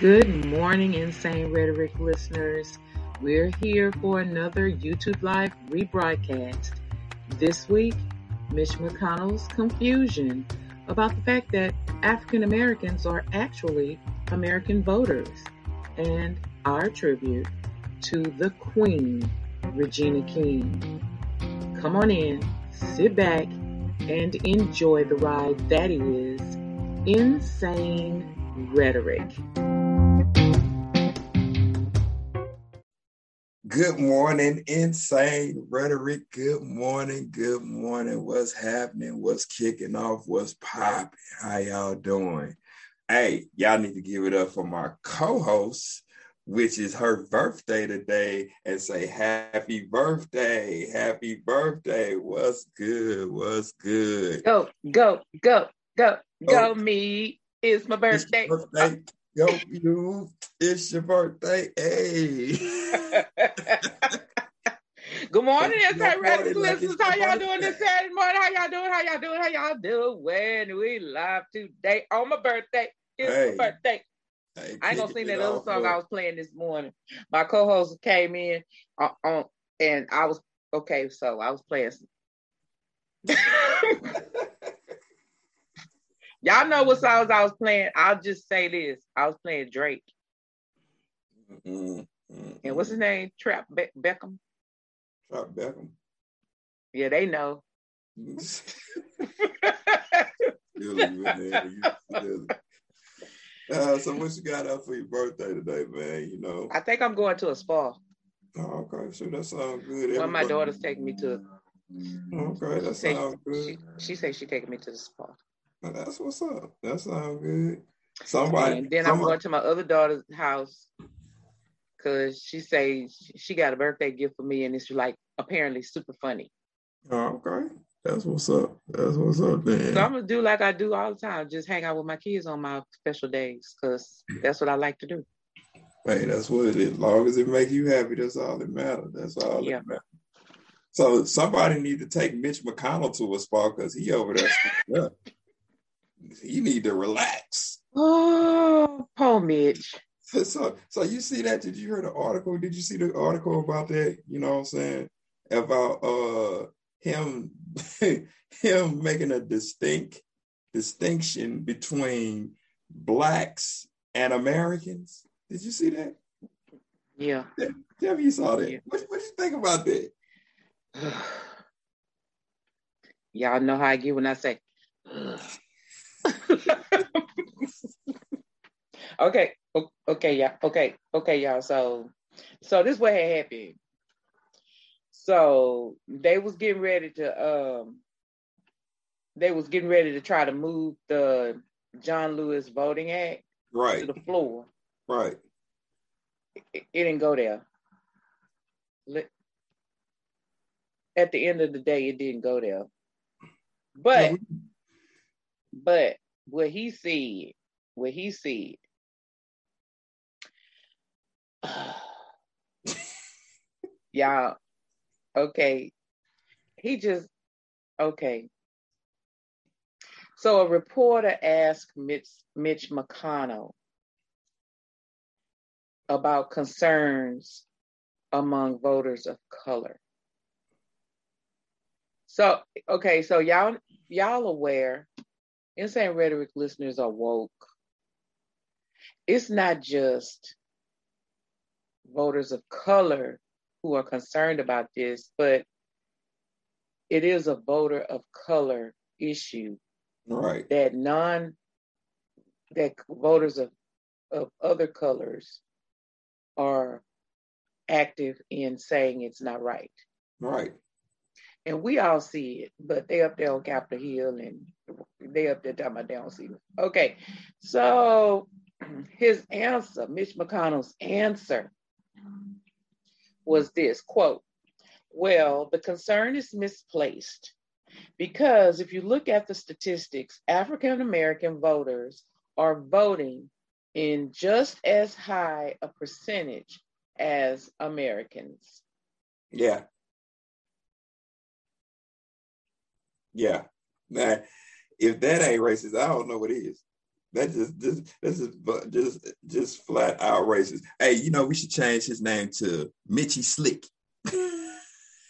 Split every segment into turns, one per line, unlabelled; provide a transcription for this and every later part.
Good morning, Insane Rhetoric listeners. We're here for another YouTube Live rebroadcast. This week, Mitch McConnell's confusion about the fact that African Americans are actually American voters, and our tribute to the Queen, Regina King. Come on in, sit back, and enjoy the ride that is Insane Rhetoric.
Good morning, insane rhetoric. Good morning, good morning. What's happening? What's kicking off? What's popping? How y'all doing? Hey, y'all need to give it up for my co-host, which is her birthday today, and say happy birthday, happy birthday. What's good? What's good?
Go, go, go, go, oh, go, oh, me. It's my birthday.
It's birthday. Yo, you, it's your birthday. Hey.
Good morning, Rhetoric listeners. How y'all doing this Saturday morning? How y'all doing? How y'all doing? How y'all doing? When we live today on my birthday. It's hey. my birthday. Hey, I ain't gonna sing that other song. I was playing this morning. My co-host came in on, uh, on and I was okay, so I was playing. Y'all know what songs I was playing. I'll just say this: I was playing Drake. Mm-hmm. And what's his name? Trap Be- Beckham.
Trap Beckham.
Yeah, they know.
Uh, so what you got up for your birthday today, man? You know.
I think I'm going to a spa.
Oh, okay, so that sounds good.
One of my daughters taking me to.
Okay, that sounds good.
She, she says she's taking me to the spa.
That's what's up. That sounds good. Somebody.
And then
somebody.
I'm going to my other daughter's house because she says she got a birthday gift for me, and it's like apparently super funny.
Oh, okay. That's what's up. That's what's up, then.
So I'm gonna do like I do all the time, just hang out with my kids on my special days, cause that's what I like to do.
Hey, that's what it is. As long as it makes you happy, that's all that matters. That's all yeah. that matters. So somebody need to take Mitch McConnell to a spa because he over there. you need to relax.
Oh, poor Mitch.
So, so you see that? Did you hear the article? Did you see the article about that? You know what I'm saying about uh him him making a distinct distinction between blacks and Americans. Did you see that?
Yeah.
Tell me you saw that. Yeah. What what you think about that?
Y'all know how I get when I say okay, okay, yeah, okay, okay, y'all. So, so this what had happened. So they was getting ready to um, they was getting ready to try to move the John Lewis Voting Act
right
to the floor.
Right.
It, it didn't go there. At the end of the day, it didn't go there. But but what he said, what he said, y'all, okay, he just, okay. So a reporter asked Mitch, Mitch McConnell about concerns among voters of color. So, okay, so y'all y'all aware Insane Rhetoric listeners are woke. It's not just voters of color who are concerned about this, but it is a voter of color issue.
Right.
That non that voters of, of other colors are active in saying it's not right.
Right
and we all see it, but they up there on Capitol Hill and they up there talking about they don't see it. Okay, so his answer, Mitch McConnell's answer was this quote, well, the concern is misplaced because if you look at the statistics, African American voters are voting in just as high a percentage as Americans.
Yeah. Yeah. Man, if that ain't racist, I don't know what is. That just just this is just just flat out racist. Hey, you know we should change his name to Mitchy Slick. we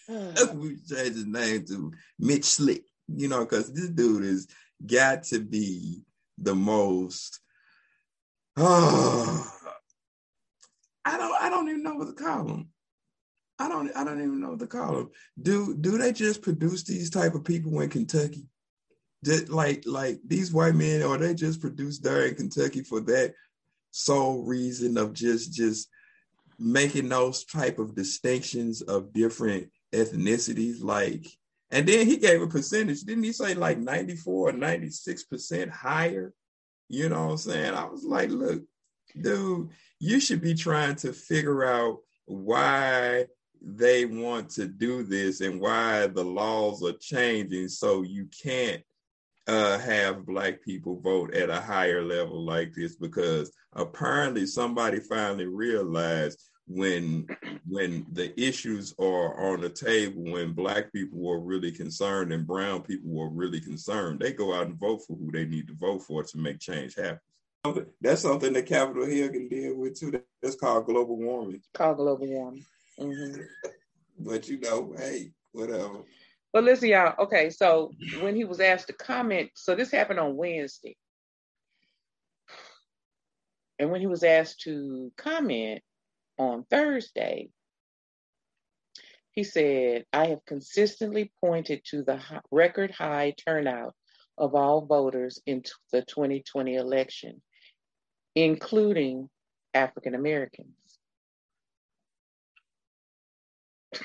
should change his name to Mitch Slick. You know, because this dude has got to be the most. Oh, I don't. I don't even know what to call him. I don't. I don't even know what to call them. Do do they just produce these type of people in Kentucky? Did, like like these white men, or they just produced there in Kentucky for that sole reason of just just making those type of distinctions of different ethnicities? Like, and then he gave a percentage. Didn't he say like ninety four or ninety six percent higher? You know what I'm saying? I was like, look, dude, you should be trying to figure out why they want to do this and why the laws are changing so you can't uh, have black people vote at a higher level like this because apparently somebody finally realized when when the issues are on the table when black people were really concerned and brown people were really concerned they go out and vote for who they need to vote for to make change happen. That's something that capitol hill can deal with too. That's called global warming.
Called global warming. Mm-hmm.
but you know hey whatever
but listen, y'all. Okay, so when he was asked to comment, so this happened on Wednesday. And when he was asked to comment on Thursday, he said, I have consistently pointed to the record high turnout of all voters in the 2020 election, including African Americans.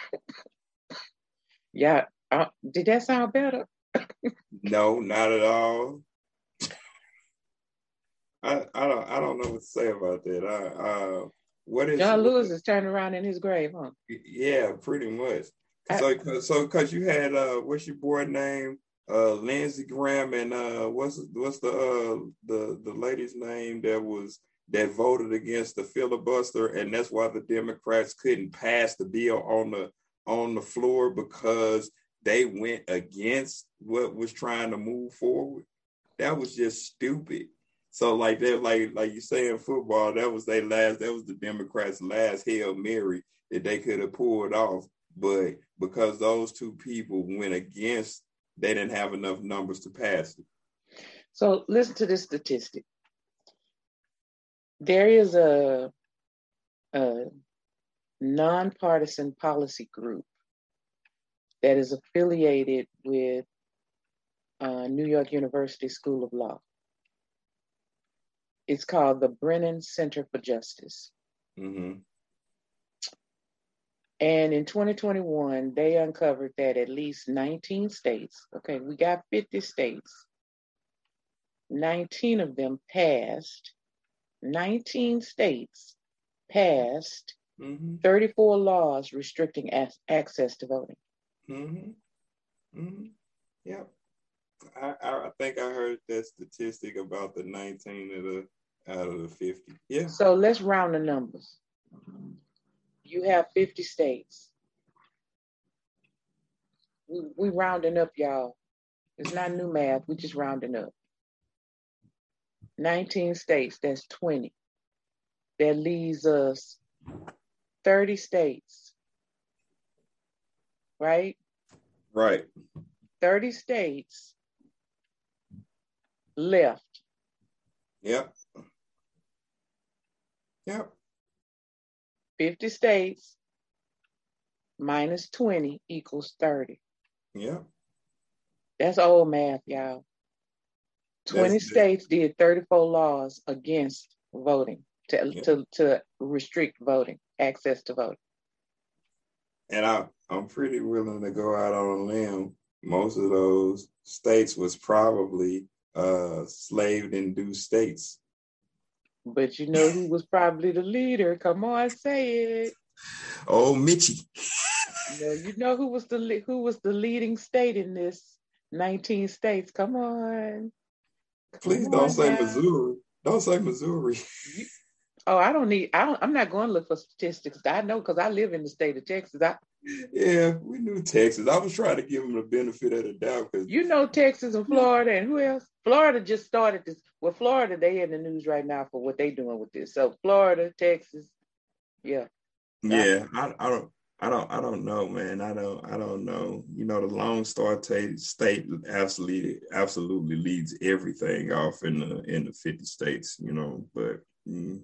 yeah, uh, did that sound better?
no, not at all. I, I don't I don't know what to say about that. I, uh, what is
John Lewis is turning around in his grave, huh?
Yeah, pretty much. So so because you had uh, what's your boy name? Uh, Lindsey Graham and uh, what's what's the uh, the the lady's name that was that voted against the filibuster, and that's why the Democrats couldn't pass the bill on the on the floor because they went against what was trying to move forward. That was just stupid. So like that, like like you say in football, that was their last. That was the Democrats' last hail mary that they could have pulled off. But because those two people went against, they didn't have enough numbers to pass it.
So listen to this statistic. There is a, a nonpartisan policy group that is affiliated with uh, New York University School of Law. It's called the Brennan Center for Justice. Mm-hmm. And in 2021, they uncovered that at least 19 states, okay, we got 50 states, 19 of them passed, 19 states passed mm-hmm. 34 laws restricting access to voting.
Mm-hmm. Mm-hmm. Yep. I, I think I heard that statistic about the 19 of the out of the 50. Yeah.
So let's round the numbers. You have 50 states. We we rounding up, y'all. It's not new math. We just rounding up. 19 states, that's 20. That leaves us 30 states right?
Right.
30 states left.
Yep. Yep.
50 states minus 20 equals 30.
Yep.
That's old math, y'all. 20 That's states it. did 34 laws against voting to, to, to restrict voting, access to voting.
And I, I'm pretty willing to go out on a limb. Most of those states was probably uh, slave-induced states.
But you know who was probably the leader? Come on, say it.
Oh, Mitchie.
no, you know who was the who was the leading state in this 19 states? Come on.
Please Come don't on say now. Missouri. Don't say Missouri.
Oh, I don't need. I don't. I'm not going to look for statistics. I know because I live in the state of Texas. I
yeah, we knew Texas. I was trying to give them the benefit of the doubt because
you know Texas and Florida and who else? Florida just started this. Well, Florida, they in the news right now for what they doing with this. So Florida, Texas, yeah.
Yeah, I, I don't I don't I don't know, man. I don't I don't know. You know, the Lone Star state absolutely absolutely leads everything off in the in the 50 states, you know, but mm,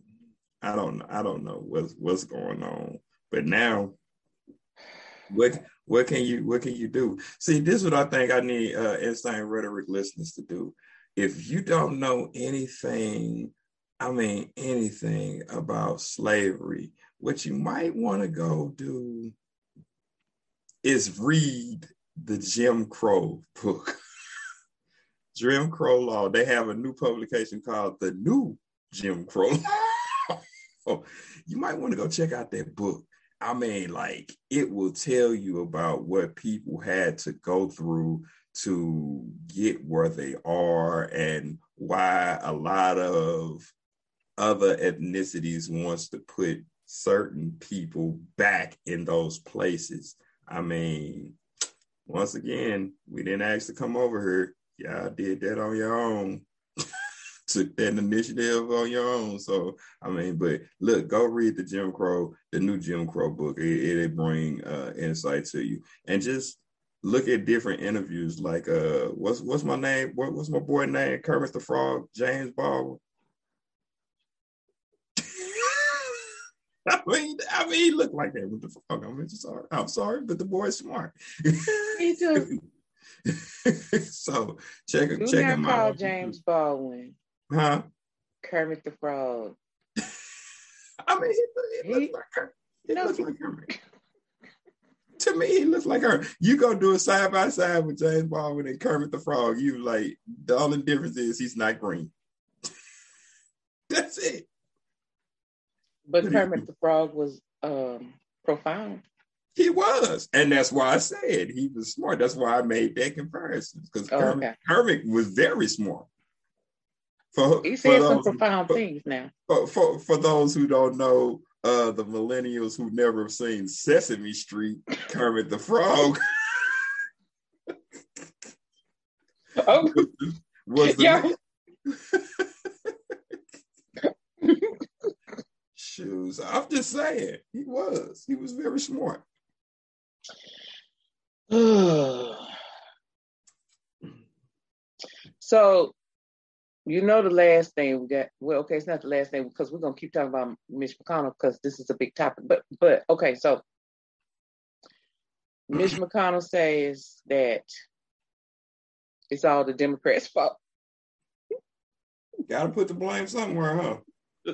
I don't I don't know what's what's going on. But now what what can you what can you do? See, this is what I think I need uh insane rhetoric listeners to do. If you don't know anything, I mean anything about slavery, what you might want to go do is read the Jim Crow book. Jim Crow Law. They have a new publication called The New Jim Crow. Oh, you might want to go check out that book. I mean, like, it will tell you about what people had to go through to get where they are and why a lot of other ethnicities wants to put certain people back in those places. I mean, once again, we didn't ask to come over here. Y'all did that on your own. Took that initiative on your own. So I mean, but look, go read the Jim Crow, the new Jim Crow book. It, it bring uh, insight to you, and just look at different interviews. Like, uh, what's what's my name? What, what's my boy name? Kermit the Frog, James Baldwin. I mean, I mean, he looked like that with the frog. I'm sorry. I'm sorry, but the boy's smart.
Me too.
so check
Do
check him
call
out.
James Baldwin
Huh?
Kermit the Frog.
I mean, he, he,
He-
looks like her. He
No.
looks like her. to me, he looks like her. You go do a side by side with James Baldwin and Kermit the Frog. You like the only difference is he's not green. That's it.
But Kermit the Frog was um, profound.
He was, and that's why I said he was smart. That's why I made that comparison because
Oh,
Kermit,
okay.
Kermit was very smart. For,
He
for
said some profound
for-
things now.
for, for for those who don't know, uh, the millennials who never have seen Sesame Street, Kermit the Frog
Oh,
was the shoes. I'm just saying, he was. He was very smart.
so, you know, the last thing we got. Well, okay, it's not the last thing because we're gonna keep talking about Mitch McConnell because this is a big topic. But, but okay, so Mitch McConnell says that it's all the Democrats' fault.
Got to put the blame somewhere, huh?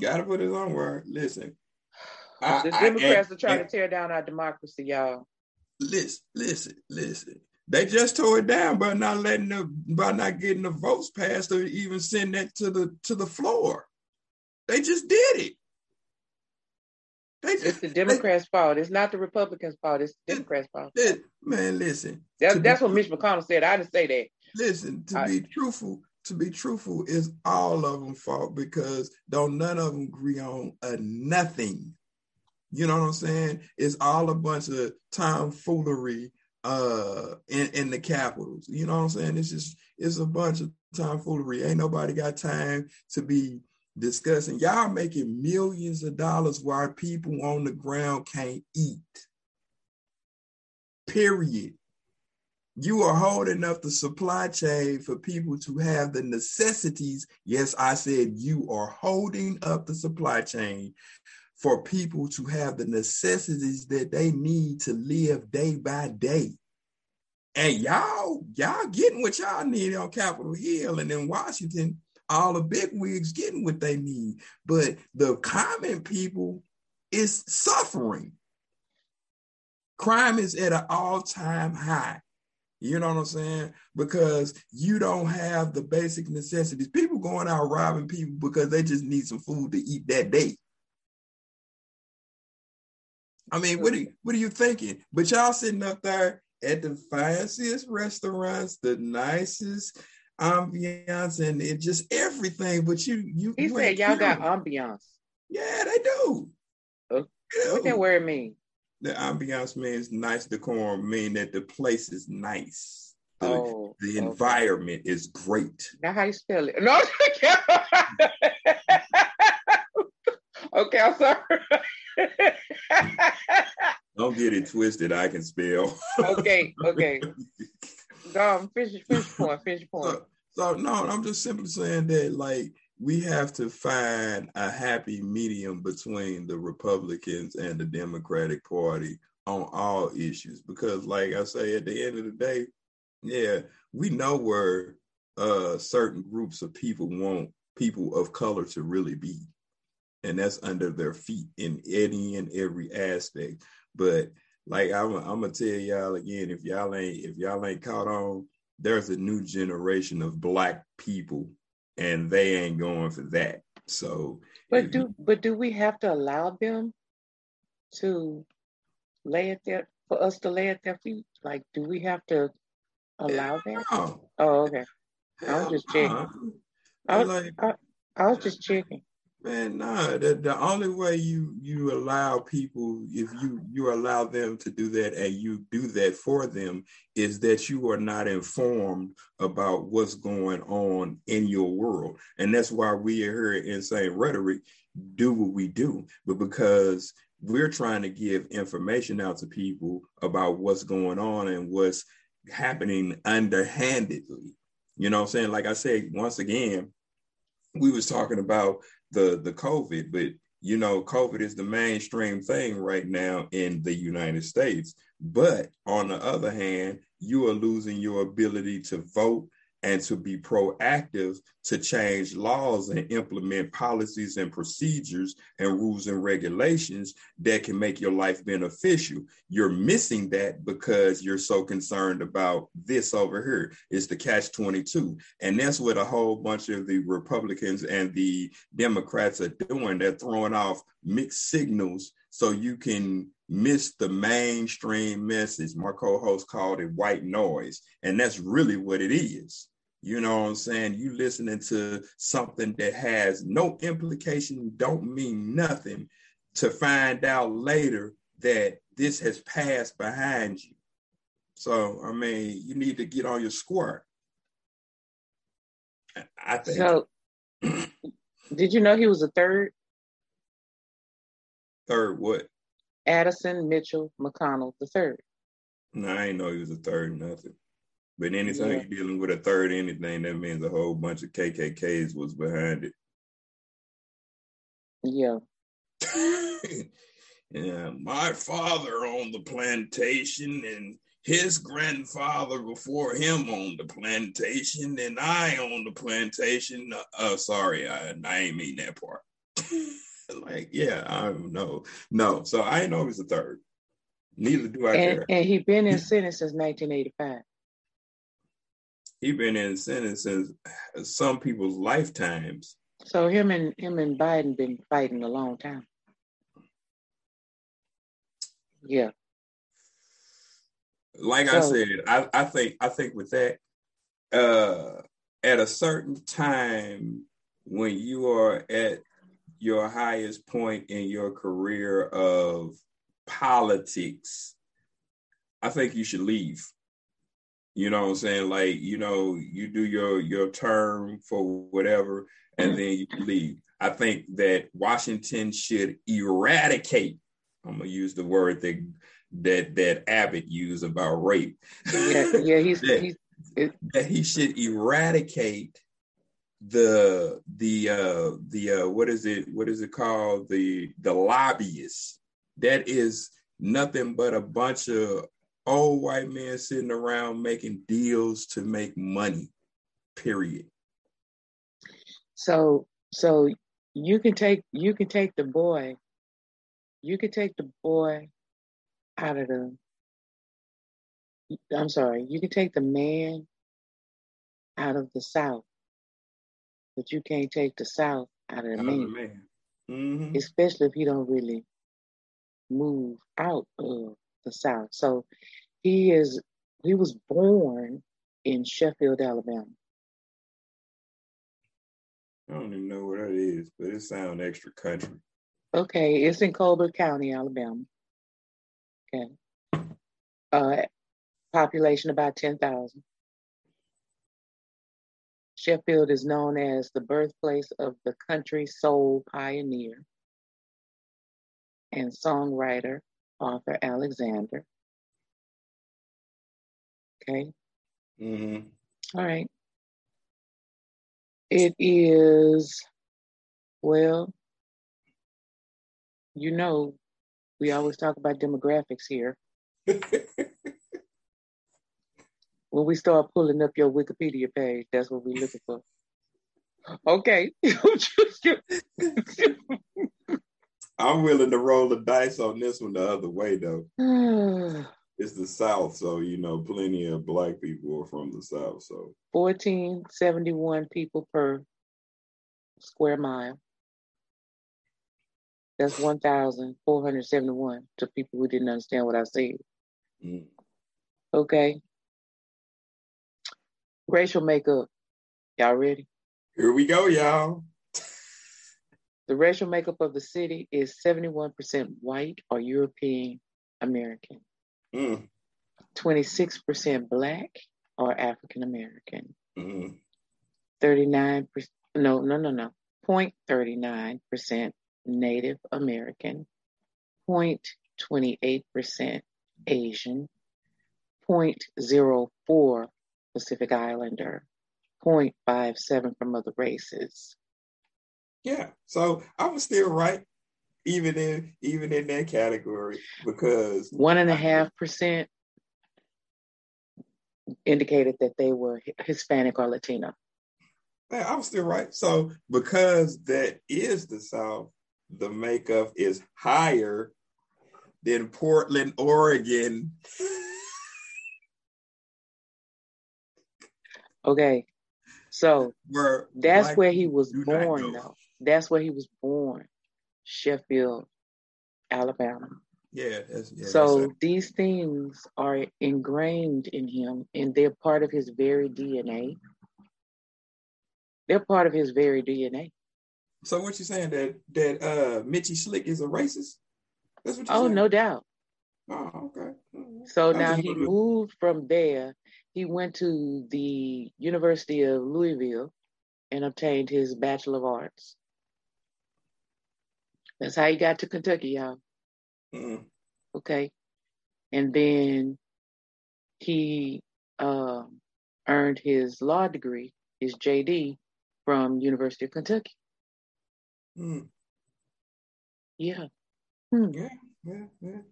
Got to put it somewhere. Listen, I-
The
I-
Democrats
and-
are trying to tear down our democracy, y'all.
listen, listen, listen. They just tore it down by not letting the by not getting the votes passed or even send that to the to the floor. They just did it. They
It's the Democrats' fault. It's not the Republicans' fault. It's the Democrats' fault.
they- man, listen.
That,
to be-
that's what Mitch McConnell said. I didn't say that.
Listen, to
I-
be truthful, to be truthful is all of them fault because don't none of them agree on a nothing. You know what I'm saying? It's all a bunch of tomfoolery uh in, in the capitals. You know what I'm saying? It's just it's a bunch of tomfoolery. Ain't nobody got time to be discussing. Y'all making millions of dollars while people on the ground can't eat. Period you are holding up the supply chain for people to have the necessities. Yes, I said you are holding up the supply chain for people to have the necessities that they need to live day by day. And y'all, y'all getting what y'all need on Capitol Hill and in Washington, all the big wigs getting what they need. But the common people is suffering. Crime is at an all-time high. You know what I'm saying? Because you don't have the basic necessities. People going out robbing people because they just need some food to eat that day. I mean, what are you, what are you thinking? But y'all sitting up there at the fanciest restaurants, the nicest ambiance, and it just everything. But you, you,
He
you
said y'all got ambiance.
yeah, they do.
Oh. What that word mean?
The ambiance means nice decorum, mean that the place is nice. The,
Oh,
the
okay.
environment is great.
Now how you spell it? No. okay, I'm sorry.
Don't get it twisted. I can spell.
okay, okay. Go on, finish, finish point, finish point.
So, so no, I'm just simply saying that like we have to find a happy medium between the Republicans and the Democratic Party on all issues because like I say at the end of the day, yeah, we know where uh certain groups of people want people of color to really be. And that's under their feet in any and every aspect. But like I'm, I'm gonna tell y'all again, if y'all ain't if y'all ain't caught on, there's a new generation of black people, and they ain't going for that. So,
But do but do we have to allow them to lay at their for us to lay at their feet? Like, do we have to allow that?
no,
Oh, okay. I was just checking. I was-
like,
I was just checking.
Man, nah. The, the only way you you allow people, if you you allow them to do that, and you do that for them, is that you are not informed about what's going on in your world, and that's why we are here in Insane Rhetoric do what we do, but because we're trying to give information out to people about what's going on and what's happening underhandedly. You know what I'm saying? Like I said, once again, we was talking about the the COVID, but you know, COVID is the mainstream thing right now in the United States. But on the other hand, you are losing your ability to vote and to be proactive to change laws and implement policies and procedures and rules and regulations that can make your life beneficial. You're missing that because you're so concerned about this over here. It's the catch 22. And that's what a whole bunch of the Republicans and the Democrats are doing. They're throwing off mixed signals so you can miss the mainstream message. My co-host called it white noise, and that's really what it is. You know what I'm saying? You listening to something that has no implication, don't mean nothing, to find out later that this has passed behind you. So, I mean, you need to get on your square. I think.
So, did you know he was a third?
third what?
Addison Mitchell McConnell the third.
No, I ain't know he was a third nothing. But anytime
Yeah.
you're dealing with a third anything, that means a whole bunch of KKKs was behind it.
Yeah.
yeah, my father owned the plantation and his grandfather before him owned the plantation and I owned the plantation. Uh, uh, sorry, I, I ain't mean that part. like, yeah, I don't know. No, so I ain't know he a third. Neither do I
And
care.
and he been in Senate since 1985.
He been in Senate since some people's lifetimes.
So him and him and Biden been fighting a long time. Yeah.
like I said, I, I think I think with that, uh, at a certain time when you are at your highest point in your career of politics, I think you should leave. You know what I'm saying? Like, you know, you do your your term for whatever, and then you leave. I think that Washington should eradicate. I'm gonna use the word that that that Abbott used about rape.
Yeah, yeah, he's
Yeah.
he's
that he should eradicate the the uh the uh what is it what is it called the the lobbyists that is nothing but a bunch of old white men sitting around making deals to make money period
so so you can take you can take the boy, you can take the boy out of the I'm sorry, you can take the man out of the South, but you can't take the South out of the
Out of
man.
the man Mhm.
especially if he don't really move out of the South. So he is he was born in Sheffield, Alabama.
I don't even know where that is but it sounds extra country
Okay, it's in Colbert County, Alabama. Okay. Uh, population about 10,000. Sheffield is known as the birthplace of the country soul pioneer and songwriter Arthur Alexander. Okay.
Mm-hmm.
All right. It is, well, you know, we always talk about demographics here. when we start pulling up your Wikipedia page, that's what we're looking for. Okay.
I'm willing to roll the dice on this one the other way though. it's the South, so you know, plenty of black people are from the South. So
1471 people per square mile. That's 1,471 to people who didn't understand what I said.
mm.
Okay. Racial makeup. Y'all ready?
here we go, y'all.
The racial makeup of the city is 71% white or European American,
Mm.
26% black or African American,
Mm.
39%, no, no, no, no, 0.39% Native American, 0.28% Asian, 0.04 Pacific Islander, 0.57 from other races.
Yeah. So I was still right, even in even in that category, because
One and a half percent indicated that they were Hispanic or Latino.
Man, I was still right. So because that is the South, the makeup is higher than Portland, Oregon.
Okay. So
Where
that's where he was born, though. That's where he was born, Sheffield, Alabama.
Yeah, that's yeah.
so these things are ingrained in him and they're part of his very DNA. They're part of his very DNA.
so what you saying that that uh Mitchie Slick is a racist? That's what you
Oh,
saying?
no doubt.
Oh, okay.
So
I
now he moved from there. He went to the University of Louisville and obtained his Bachelor of Arts. That's how he got to Kentucky, y'all.
Mhm.
Okay. And then he um, earned his law degree, his JD, from University of Kentucky.
Mhm.
Yeah. Hmm.
Yeah, yeah, yeah.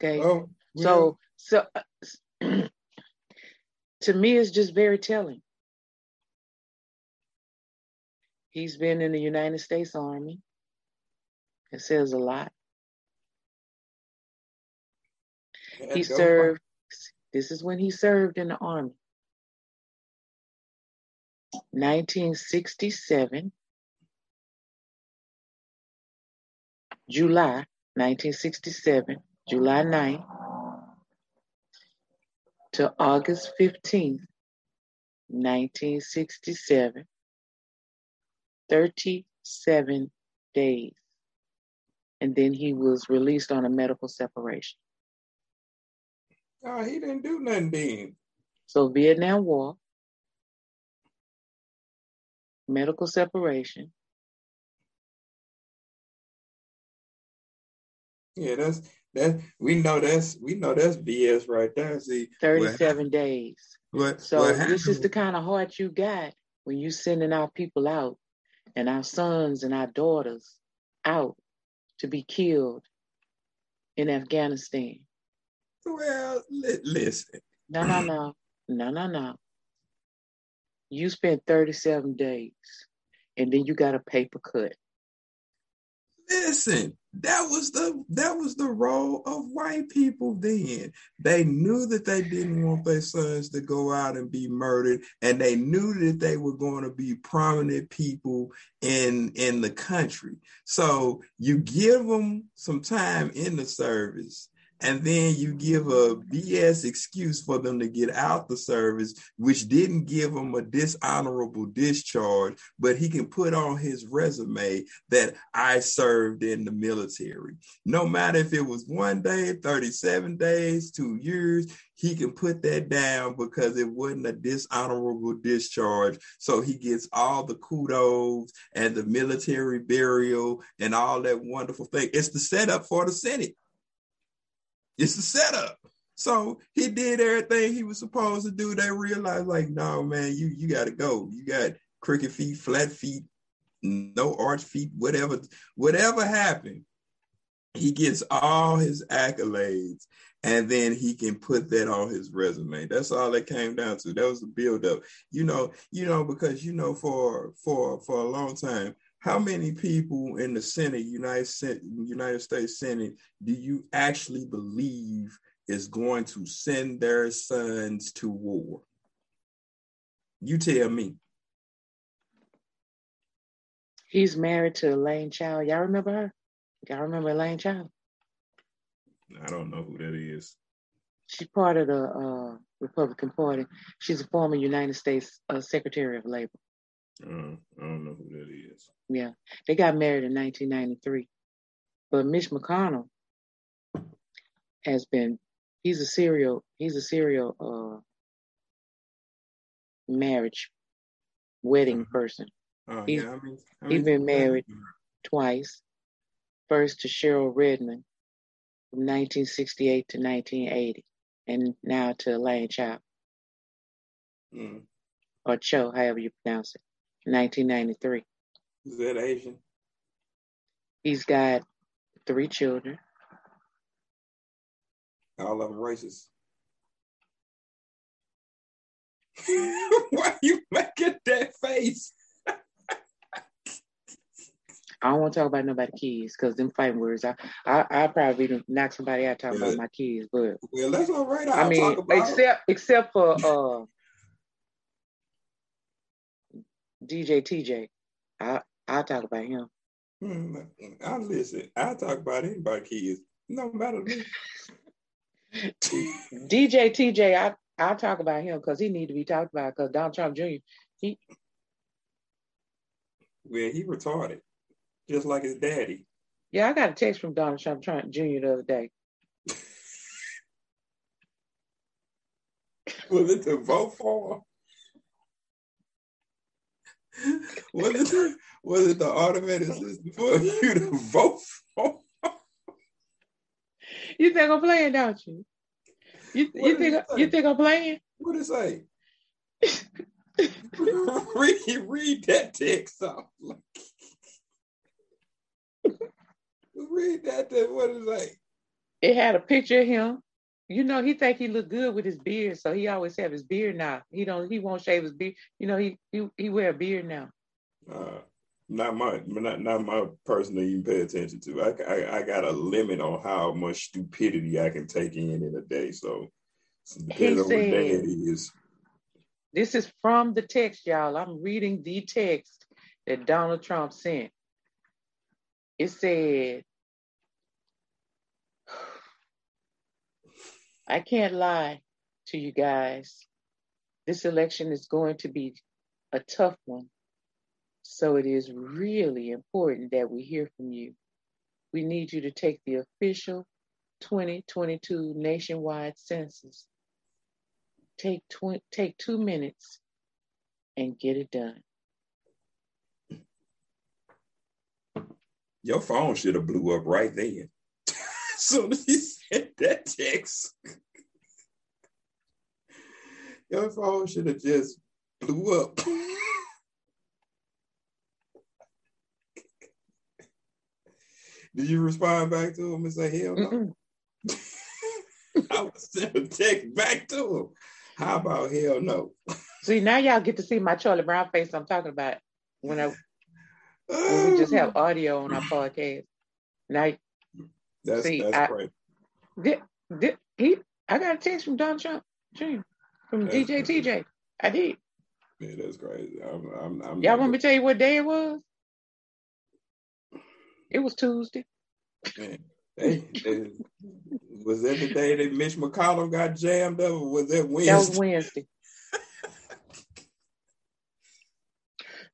Okay.
Oh,
So, so uh, to me, it's just very telling. He's been in the United States Army. It says a lot.
yeah,
He served, this is when he served in the Army. 1967, July 1967, July 9th to August 15th, 1967. 37 days. And then he was released on a medical separation.
Oh, he didn't do nothing then.
So, Vietnam War, medical separation,
Yeah, that's that. We know that's we know that's BS right there. See, what
37 days.
What,
So,
what
this is the kind of heart you got when you sending our people out and our sons and our daughters out to be killed in Afghanistan.
Well, li- listen.
No, no, no. No, no, no. You spent 37 days and then you got a paper cut.
Listen, that was the that was the role of white people then. They knew that they didn't want their sons to go out and be murdered, and they knew that they were going to be prominent people in in the country. So you give them some time in the service, and then you give a BS excuse for them to get out the service, which didn't give him a dishonorable discharge, but he can put on his resume that I served in the military. No matter if it was one day, 37 days, two years, he can put that down because it wasn't a dishonorable discharge. So he gets all the kudos and the military burial and all that wonderful thing. It's the setup for the Senate. It's a setup. So he did everything he was supposed to do. They realized, like, no, man, you you got to go. You got crooked feet, flat feet, no arch feet, whatever, whatever happened. He gets all his accolades, and then he can put that on his resume. That's all it came down to. That was the buildup. You know, you know, because you know, for for for a long time, how many people in the Senate, United, United States Senate, do you actually believe is going to send their sons to war? You tell me.
He's married to Elaine Chao. Y'all remember her? Y'all remember Elaine Chao?
I don't know who that is.
She's part of the uh, Republican Party. She's a former United States uh, Secretary of Labor.
Uh, I don't know who that is.
Yeah, they got married in 1993. But Mitch McConnell has been, he's a serial, he's a serial uh, marriage, wedding uh-huh. person.
Oh, he's, yeah, I mean,
I mean, he's been married twice. First to Sherrill Redmon from 1968 to 1980, and now to Elaine Chao. Mm. Or Cho, however you pronounce it. 1993.
Is that Asian?
He's got three children.
All of them racist. Why you making that face?
I don't want to talk about nobody kids because them fighting words. I I I probably knock somebody out talking about my kids, but
well, that's all right. I'll i mean,
except except for uh DJ TJ. I I talk about him.
Hmm, I listen. I talk about anybody kids. No matter me.
DJ TJ, I I talk about him because he need to be talked about because Donald Trump Jr. He
well, he retarded, just like his daddy.
Yeah, I got a text from Donald Trump Jr. the other day.
Was it to vote for? What is it? Was it the automated system for you to vote for?
you think I'm playing, don't you? You, you think you think I'm playing?
What it say? read, read that text off. read that. text. What it say?
It had a picture of him you know, he think he look good with his beard, so he always have his beard now. He don't, he won't shave his beard. You know, he he, he wear a beard now.
Uh, not my, not not my person to even pay attention to. I, I, I got a limit on how much stupidity I can take in in a day. So, depending on what day it is.
This is from the text, y'all. I'm reading the text that Donald Trump sent. It said, I can't lie to you guys. This election is going to be a tough one. So it is really important that we hear from you. We need you to take the official 2022 nationwide census. Take, tw- take two minutes and get it done.
Your phone should have blew up right he sent that text, your phone should have just blew up. Did you respond back to him and say, hell no? I would send a text back to him. How about hell no?
See, now y'all get to see my Charlie Brown face I'm talking about when I when we just have audio on our podcast. Now
that's See, that's I, great.
Did, did, he, I got a text from Donald Trump Jr. from that's DJ crazy. TJ. I did.
Yeah, that's crazy. I'm, I'm, I'm
Y'all want me to tell you what day it was? It was Tuesday.
Man, was that the day that Mitch McConnell got jammed up, or was that Wednesday?
That was Wednesday.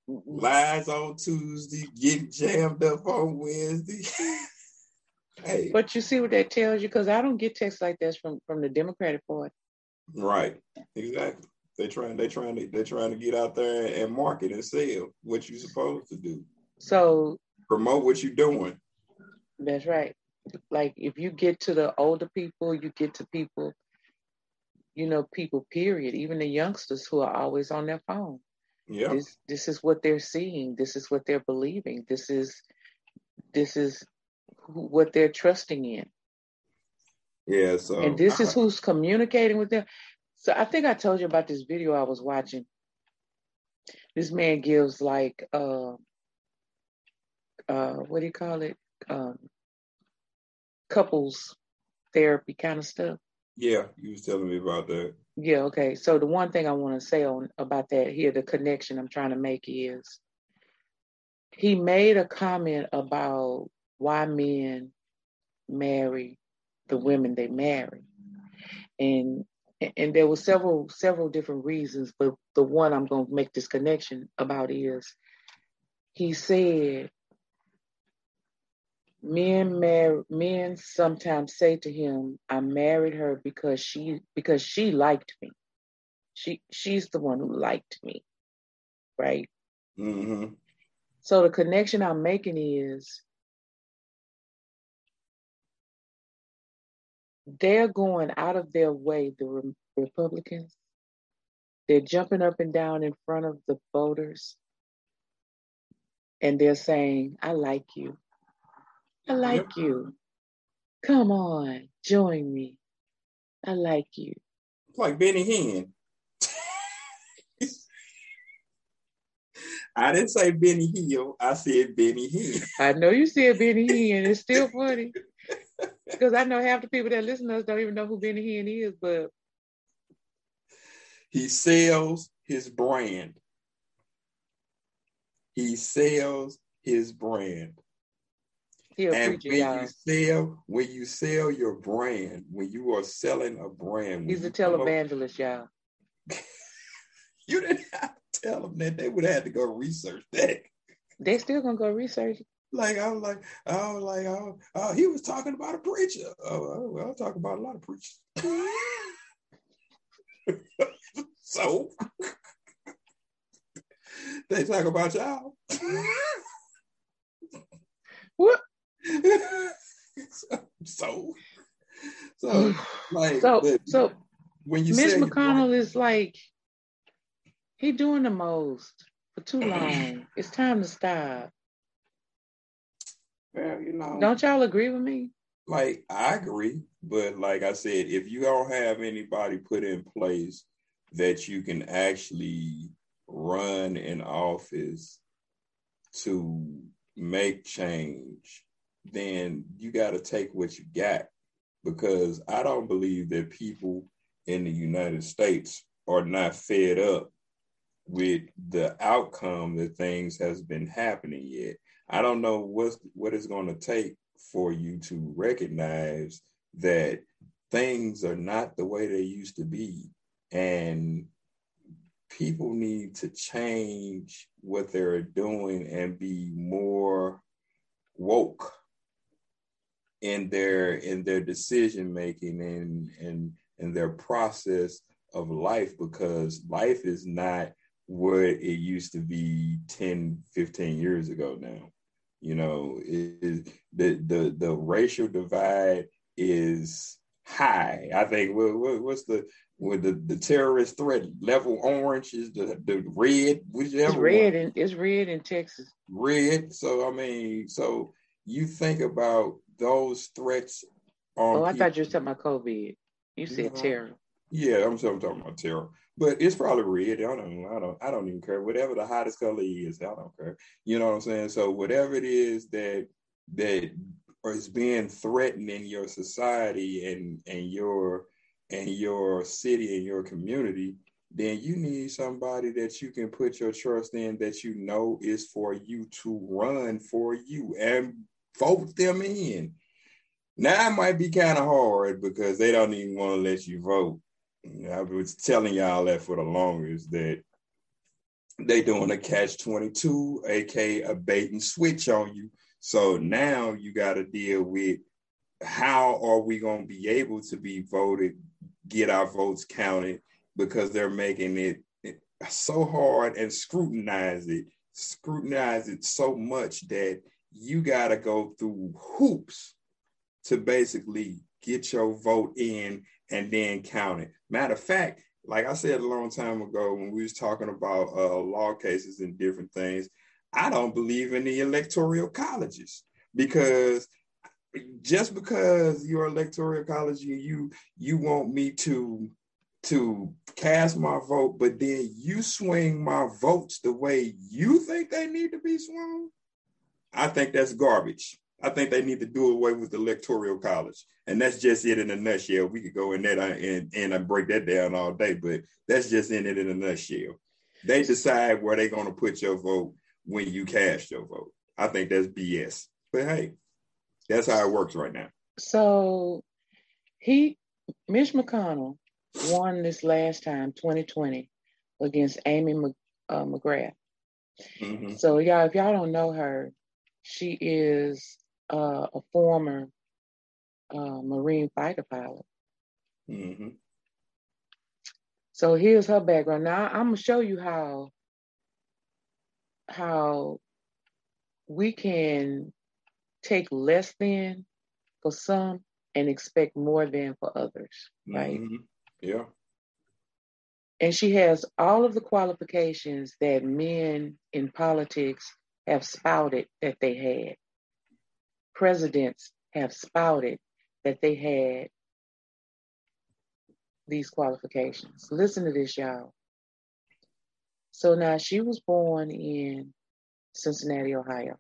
Lies on Tuesday, get jammed up on Wednesday.
hey. But you see what that tells you? Because I don't get texts like this from, from the Democratic Party.
Right. Exactly. They trying they trying to they're trying to get out there and market and sell what you're supposed to do.
So
promote what you're doing.
That's right. Like if you get to the older people, you get to people, you know, people, period, even the youngsters who are always on their phone.
Yeah.
This this is what they're seeing. This is what they're believing. This is this is what they're trusting in.
Yeah. So
and this is who's communicating with them. So I think I told you about this video I was watching. This man gives like uh uh what do you call it? Um couples therapy kind of stuff.
Yeah, you was telling me about that.
Yeah, okay. So the one thing I want to say on about that here, the connection I'm trying to make is he made a comment about why men marry the women they marry. And and there were several several different reasons, but the one I'm going to make this connection about is he said men mar- men sometimes say to him i married her because she because she liked me she she's the one who liked me right
mm-hmm.
so the connection i'm making is they're going out of their way the Re- republicans they're jumping up and down in front of the voters and they're saying i like you I like yep. you. Come on, join me. I like you.
Like Benny Hinn. I didn't say Benny Hill. I said Benny Hinn.
I know you said Benny Hinn. It's still funny. because I know half the people that listen to us don't even know who Benny Hinn is, but
he sells his brand. He sells his brand and when you sell, when you sell your brand, when you are selling a brand,
he's a televangelist, y'all.
you didn't have to tell them that; they would have to go research that.
They still gonna go research.
Like I was like, I was like, oh, oh he was talking about a preacher. Oh, oh well, I'll talk about a lot of preachers. so they talk about y'all.
what?
so, so, like,
so, the, so when you Mitch McConnell is like, he doing the most for too long. it's time to stop.
Well, you know,
don't y'all agree with me?
Like, I agree, but like I said, if you don't have anybody put in place that you can actually run an office to make change then you got to take what you got because I don't believe that people in the United States are not fed up with the outcome that things has been happening yet. I don't know what what it's going to take for you to recognize that things are not the way they used to be and people need to change what they're doing and be more woke in their in their decision making and and and their process of life because life is not what it used to be 10 15 years ago now you know it, the the the racial divide is high i think what, what's the with the, the terrorist threat level orange is the, the red whichever
it's red and it's red in texas
red so i mean so you think about those threats
on. Oh, I people. thought you were talking about COVID. You said terror.
Yeah, I'm, I'm talking about terror. But it's probably red. I don't, I don't, I don't even care. Whatever the hottest color is, I don't care. You know what I'm saying? So whatever it is that that is being threatened in your society and and your and your city and your community, then you need somebody that you can put your trust in that you know is for you to run for you and vote them in. Now it might be kind of hard because they don't even want to let you vote. I was telling y'all that for the longest that they doing a catch 22, aka a bait and switch on you. So now you got to deal with how are we going to be able to be voted, get our votes counted because they're making it so hard and scrutinize it, scrutinize it so much that you got to go through hoops to basically get your vote in and then count it. Matter of fact, like I said a long time ago when we was talking about uh, law cases and different things, I don't believe in the electoral colleges because just because you're electoral college and you you want me to to cast my vote, but then you swing my votes the way you think they need to be swung, I think that's garbage. I think they need to do away with the electoral college. And that's just it in a nutshell. We could go in that and, and break that down all day, but that's just in it in a nutshell. They decide where they're going to put your vote when you cast your vote. I think that's BS. But hey, that's how it works right now.
So he, Mitch McConnell, won this last time, 2020, against Amy uh, McGrath. Mm-hmm. So y'all, if y'all don't know her, she is uh, a former uh, Marine fighter pilot. Mm-hmm. So here's her background. Now I'm gonna show you how how we can take less than for some and expect more than for others, right? Mm-hmm.
Yeah.
And she has all of the qualifications that men in politics have spouted that they had. Presidents have spouted that they had these qualifications. Listen to this, y'all. So now she was born in Cincinnati, Ohio.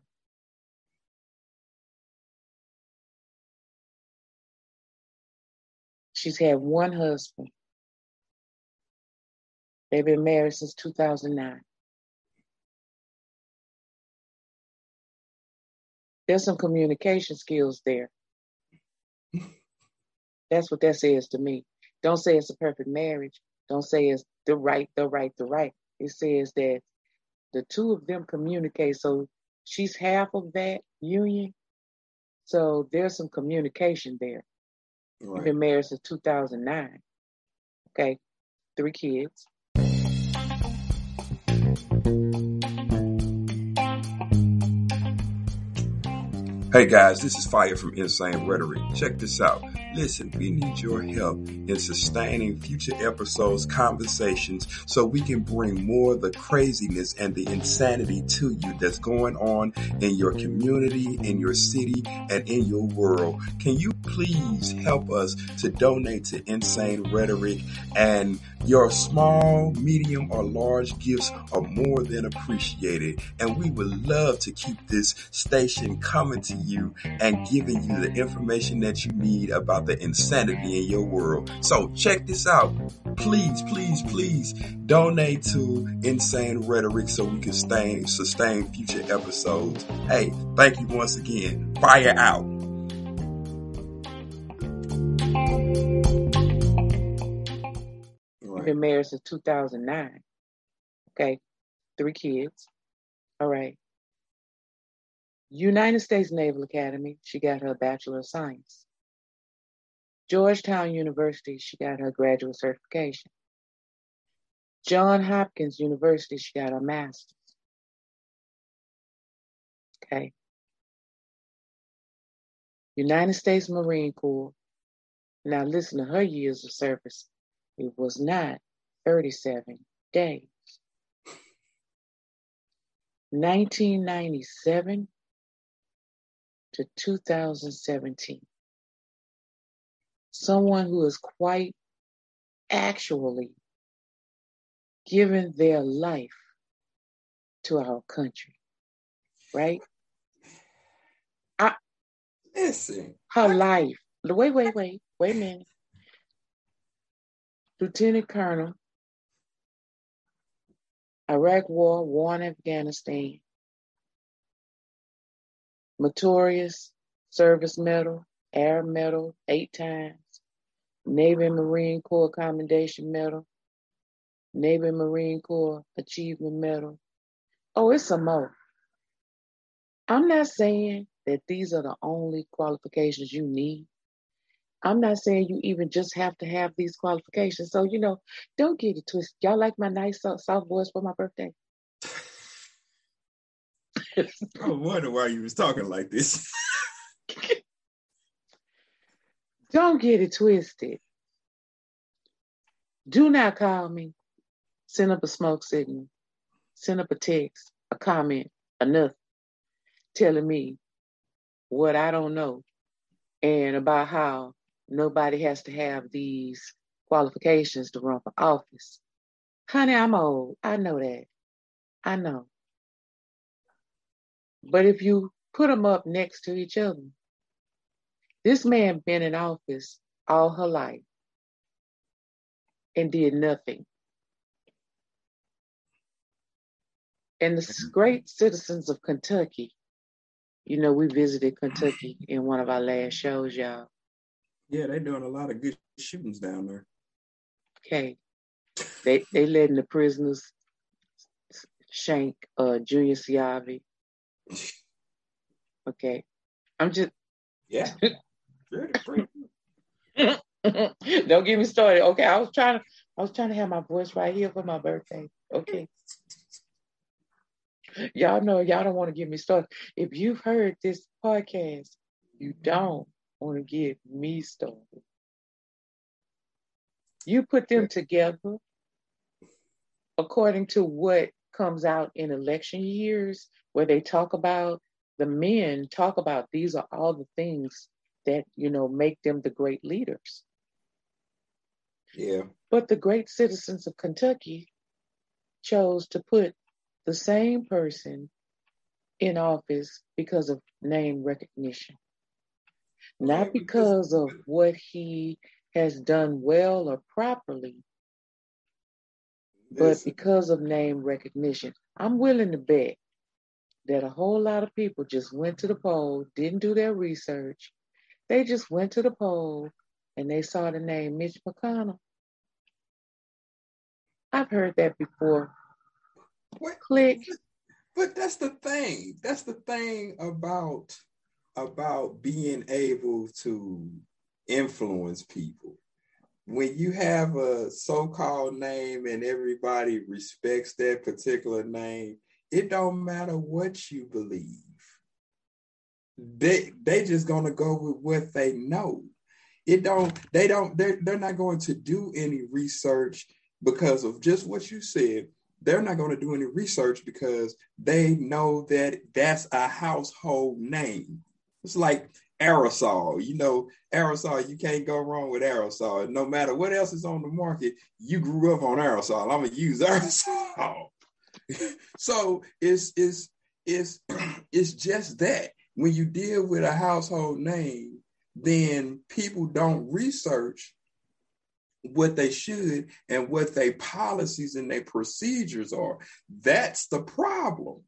She's had one husband. They've been married since 2009. There's some communication skills there. That's what that says to me. Don't say it's a perfect marriage. Don't say it's the right, the right, the right. It says that the two of them communicate. So she's half of that union. So there's some communication there. Right. Been married since 2009. Okay, three kids.
Hey guys, this is Fire from Insane Rhetoric. Check this out. Listen, we need your help in sustaining future episodes, conversations, so we can bring more of the craziness and the insanity to you that's going on in your community, in your city, and in your world. Can you please help us to donate to Insane Rhetoric? And your small, medium, or large gifts are more than appreciated. And we would love to keep this station coming to you and giving you the information that you need about the insanity in your world. So check this out. Please, please, please donate to Insane Rhetoric so we can sustain, sustain future episodes. Hey, thank you once again. Fire out.
Right. Been married since 2009. Okay, three kids. All right. United States Naval Academy, she got her Bachelor of Science. Georgetown University, she got her graduate certification. John Hopkins University, she got her master's. Okay. United States Marine Corps. Now listen to her years of service. It was not 37 days. 1997 to 2017. Someone who is quite actually given their life to our country, right? I,
Listen.
Her life. Wait, wait, wait, wait a minute. Lieutenant Colonel, Iraq War, War in Afghanistan, Meritorious Service Medal, Air Medal eight times, Navy Marine Corps Commendation Medal, Navy Marine Corps Achievement Medal. Oh, it's some more. I'm not saying that these are the only qualifications you need. I'm not saying you even just have to have these qualifications. So, you know, don't get it twisted. Y'all like my nice soft voice for my birthday?
I wonder why you was talking like this.
don't get it twisted. Do not call me. Send up a smoke signal. Send up a text, a comment, nothing, telling me what I don't know and about how nobody has to have these qualifications to run for office. Honey, I'm old. I know that. I know. But if you put them up next to each other, this man been in office all her life and did nothing. And the great citizens of Kentucky, you know, we visited Kentucky in one of our last shows, y'all.
Yeah, they're doing a lot of good shootings down there.
Okay. They they letting the prisoners shank uh Julius Yavey. Okay. I'm just
Yeah.
Don't get me started. Okay, I was trying to I was trying to have my voice right here for my birthday. Okay. Y'all know y'all don't want to get me started. If you've heard this podcast, you don't want to get me started. You put them together according to what comes out in election years, where they talk about the men talk about these are all the things that you know make them the great leaders.
Yeah.
But the great citizens of Kentucky chose to put the same person in office because of name recognition, not because of what he has done well or properly, but because of name recognition. I'm willing to bet that a whole lot of people just went to the poll, didn't do their research. They just went to the poll and they saw the name Mitch McConnell. I've heard that before.
What?
Click.
But that's the thing. That's the thing about about being able to influence people. When you have a so-called name and everybody respects that particular name, it don't matter what you believe. They they just gonna go with what they know. It don't they don't they're, they're not going to do any research because of just what you said they're not going to do any research because they know that that's a household name. It's like aerosol. You know, aerosol, you can't go wrong with aerosol. No matter what else is on the market, you grew up on aerosol. I'm gonna use aerosol. so it's it's it's it's just that when you deal with a household name, then people don't research what they should and what their policies and their procedures are. That's the problem.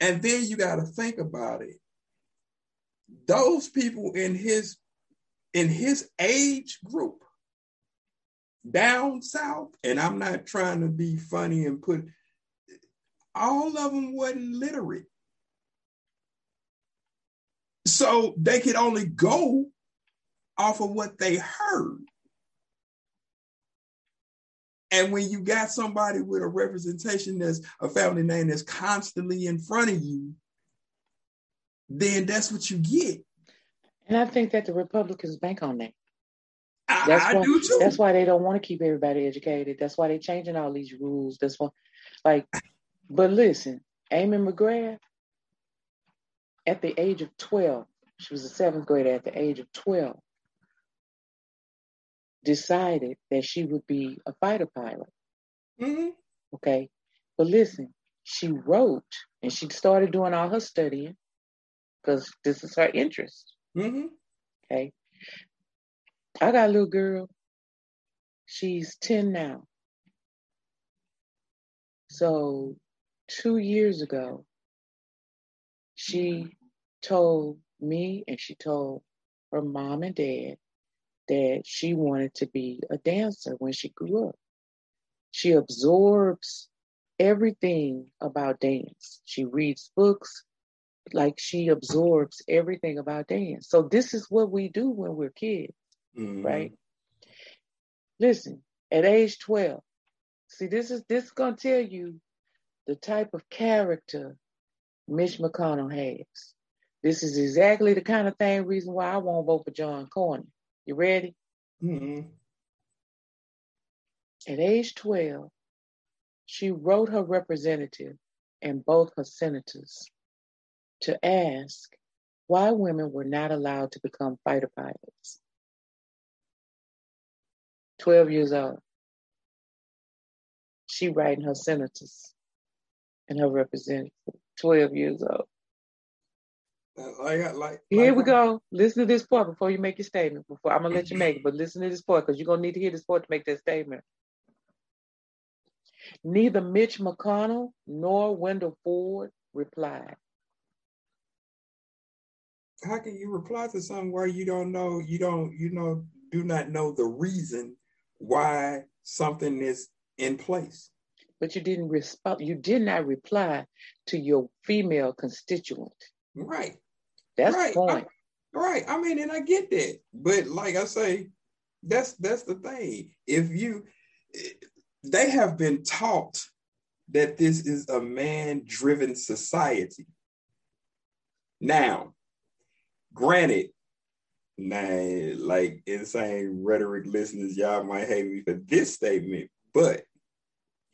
And then you got to think about it. Those people in his in his age group down south, and I'm not trying to be funny and put all of them wasn't literate. So they could only go off of what they heard. And when you got somebody with a representation that's a family name that's constantly in front of you, then that's what you get.
And I think that the Republicans bank on that.
I,
That's
I
why,
do too.
That's why they don't want to keep everybody educated. That's why they're changing all these rules. That's why, like, but listen, Amy McGrath, at the age of 12, she was a seventh grader at the age of 12, decided that she would be a fighter pilot.
Mhm.
Okay. But listen, she wrote and she started doing all her studying because this is her interest.
Mhm.
Okay. I got a little girl. She's 10 now. So two years ago, she told me and she told her mom and dad that she wanted to be a dancer when she grew up. She absorbs everything about dance. She reads books, like she absorbs everything about dance. So this is what we do when we're kids, mm-hmm. right? Listen, at age 12, see this is this is gonna tell you the type of character Mitch McConnell has. This is exactly the kind of thing reason why I won't vote for John Cornyn. You ready? Mm-hmm. At age 12, she wrote her representative and both her senators to ask why women were not allowed to become fighter pilots. 12 years old. She writing her senators and her representative, 12 years old.
I Like, like,
Here like, we go. Listen to this part before you make your statement. Before I'm gonna let you make it, but listen to this part because you're gonna need to hear this part to make that statement. Neither Mitch McConnell nor Wendell Ford replied.
How can you reply to something where you don't know, you don't, you know, do not know the reason why something is in place?
But you didn't respond, you did not reply to your female constituent.
Right.
That's right. the point.
I, right. I mean, and I get that. But like I say, that's that's the thing. If you they have been taught that this is a man-driven society. Now, granted, now, like insane rhetoric listeners, y'all might hate me for this statement, but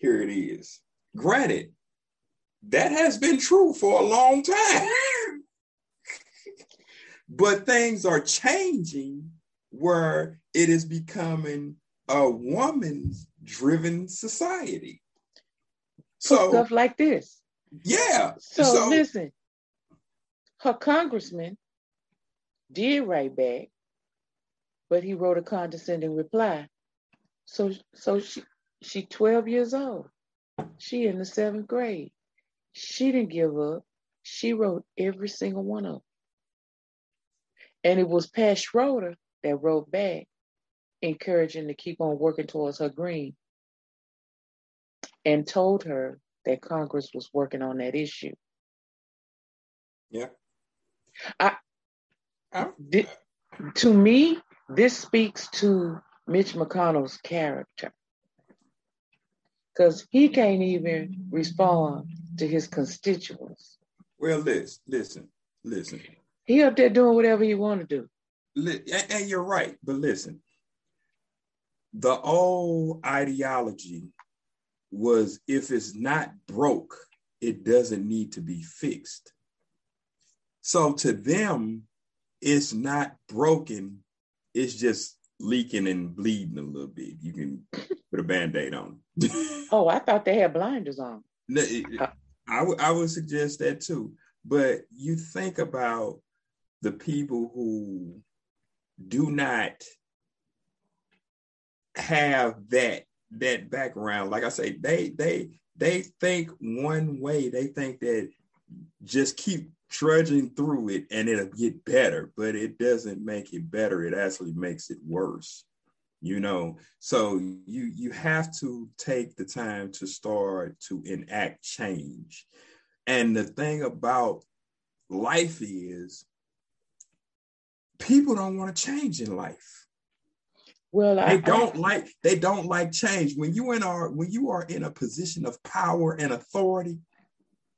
here it is. Granted, that has been true for a long time. but things are changing where it is becoming a woman's driven society.
So stuff like this.
Yeah.
So, so listen, her congressman did write back, but he wrote a condescending reply. So so she she 12 years old. She in the seventh grade. She didn't give up. She wrote every single one of them. And it was Pat Schroeder that wrote back, encouraging to keep on working towards her green, and told her that Congress was working on that issue.
Yeah.
I, I th- to me, this speaks to Mitch McConnell's character. Because he can't even respond to his constituents.
Well, listen, listen, listen.
He up there doing whatever he want to do.
And you're right, but listen, the old ideology was if it's not broke, it doesn't need to be fixed. So to them, it's not broken, it's just leaking and bleeding a little bit. You can put a band aid on.
oh, I thought they had blinders on.
No, it, I, w- I would suggest that too. But you think about the people who do not have that that background like i say they they they think one way they think that just keep trudging through it and it'll get better but it doesn't make it better it actually makes it worse you know so you you have to take the time to start to enact change and the thing about life is people don't want to change in life.
Well,
they I, don't I, like they don't like change. When you in are when you are in a position of power and authority,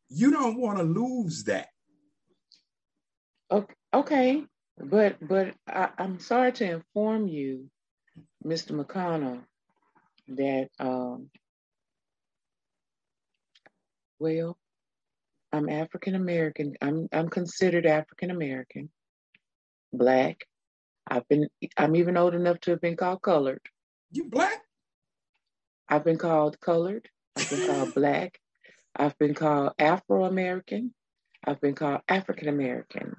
you don't want to lose that.
Okay, but but I, I'm sorry to inform you, Mr. McConnell, that um, well, I'm African American. I'm I'm considered African American black. I've been I'm even old enough to have been called colored.
You black?
I've been called colored. I've been called black. I've been called Afro American. I've been called African American.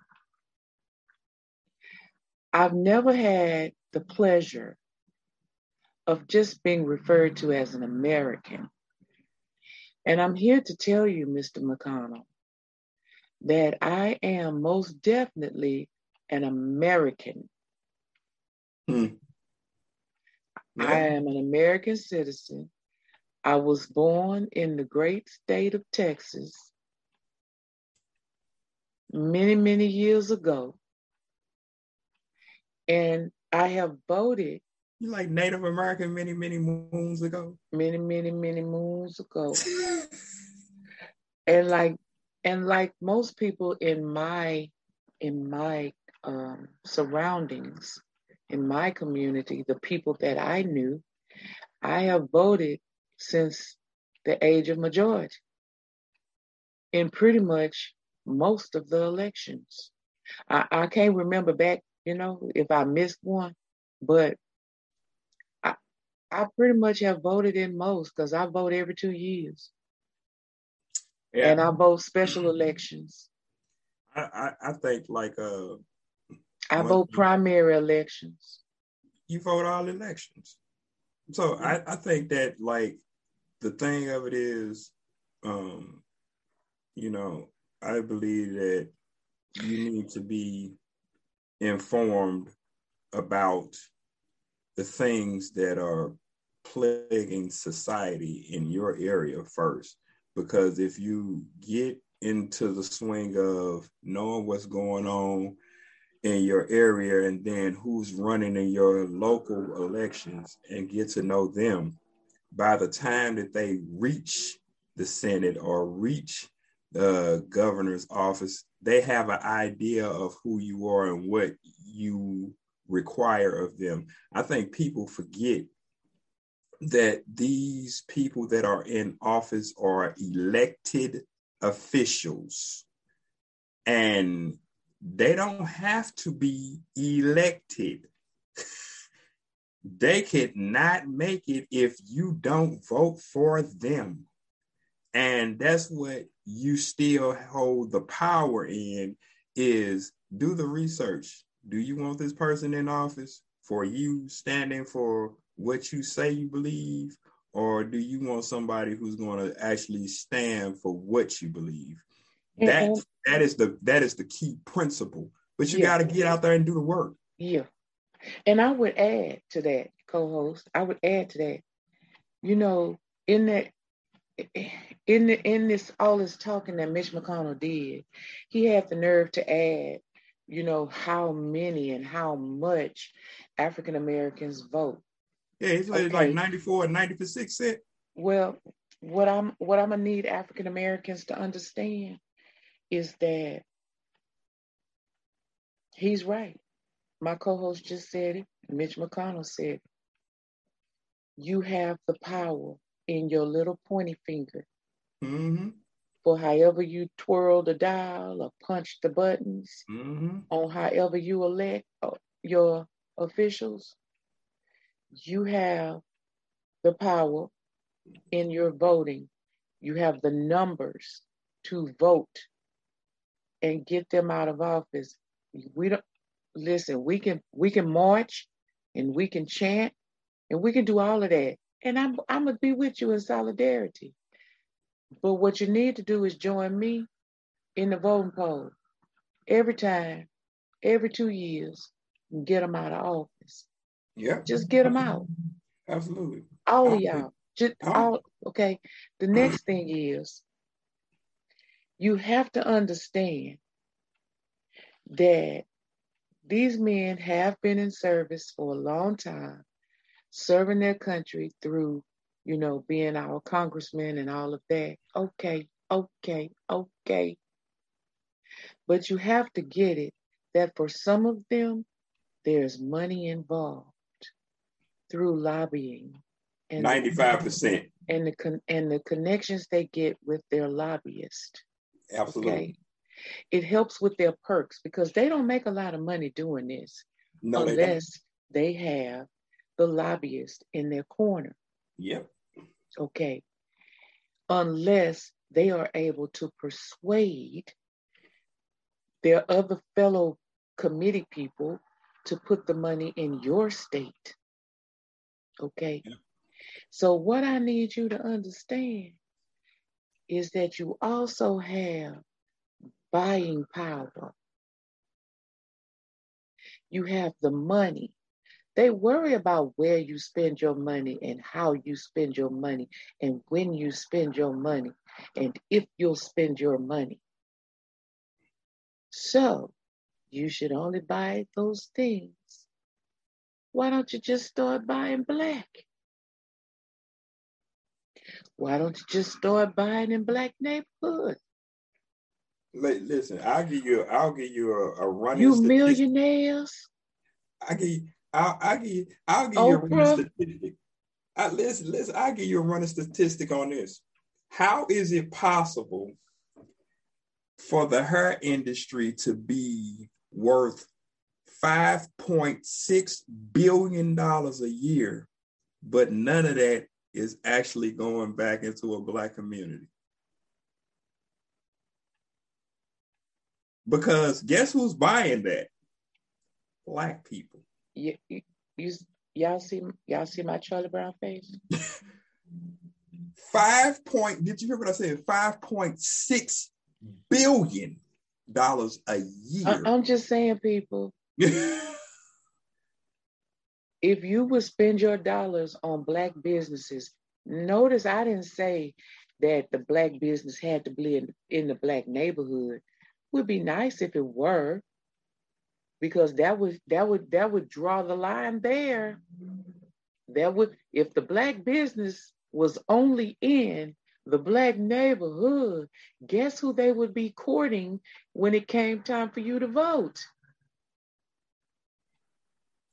I've never had the pleasure of just being referred to as an American. And I'm here to tell you, Mr. McConnell, that I am most definitely an American.
Hmm.
I am an American citizen. I was born in the great state of Texas many, many years ago. And I have voted
You like Native American many, many moons ago.
many, many, many moons ago. And like and like most people in my in my um, surroundings, in my community, the people that I knew, I have voted since the age of majority in pretty much most of the elections. I, I can't remember back, you know, if I missed one, but I I pretty much have voted in most because I vote every two years
yeah.
and I vote special elections.
I, I, I think like uh
I
Well,
vote primary elections.
you vote all elections. So I, I think that like the thing of it is, um, you know, I believe that you need to be informed about the things that are plaguing society in your area first. Because if you get into the swing of knowing what's going on in your area and then who's running in your local elections and get to know them by the time that they reach the senate or reach the governor's office they have an idea of who you are and what you require of them i think people forget that these people that are in office are elected officials and they don't have to be elected. they could not make it if you don't vote for them. And that's what you still hold the power in is do the research. Do you want this person in office for you standing for what you say you believe? Or do you want somebody who's going to actually stand for what you believe?
And-
That that is the that is the key principle. But you
Yeah.
got to get out there and do the work.
Yeah. And I would add to that, co-host, I would add to that, you know, in that in the in this all this talking that Mitch McConnell did, he had the nerve to add, you know, how many and how much African Americans vote.
Yeah, it's like,
Okay.
like 94 and 90 percent.
Well, what I'm what I'm gonna need African Americans to understand is that he's right. My co-host just said it. Mitch McConnell said it. You have the power in your little pointy finger
Mm-hmm.
for however you twirl the dial or punch the buttons
Mm-hmm.
on however you elect uh, your officials. You have the power in your voting. You have the numbers to vote and get them out of office. We don't listen, we can we can march and we can chant and we can do all of that. And I'm I'm gonna be with you in solidarity. But what you need to do is join me in the voting poll every time, every two years, and get them out of office.
Yeah.
Just get them out.
Absolutely.
All of y'all. Just all okay. The next thing is you have to understand that these men have been in service for a long time, serving their country through, you know, being our congressmen and all of that. Okay, okay, okay. But you have to get it that for some of them, there's money involved through lobbying and
95%.
and the con- and the connections they get with their lobbyist.
Absolutely.
Okay, it helps with their perks because they don't make a lot of money doing this
No, they
unless they have the lobbyist in their corner.
Yep.
Okay, unless they are able to persuade their other fellow committee people to put the money in your state. Okay. So, what I need you to understand is that you also have buying power. You have the money They worry about where you spend your money and how you spend your money and when you spend your money and if you'll spend your money. So you should only buy those things. Why don't you just start buying black? Why don't you just start buying in black neighborhoods?
Listen, I'll give you. I'll give you a, a running.
You millionaires.
I give. I'll, I'll give. You, I'll give Oprah. you a running statistic. I, listen, listen. I'll give you a running statistic on this. How is it possible for the hair industry to be worth five point six billion dollars a year, but none of that is actually going back into a black community? Because guess who's buying that? Black people.
You, you, you y'all see y'all see my Charlie Brown face?
Five point. Did you hear what I said? Five point six billion dollars a year.
I, I'm just saying, people. if you would spend your dollars on black businesses, notice I didn't say that the black business had to be in, in the black neighborhood would be nice if it were because that would that would that would draw the line there. That would if the black business was only in the black neighborhood guess who they would be courting when it came time for you to vote?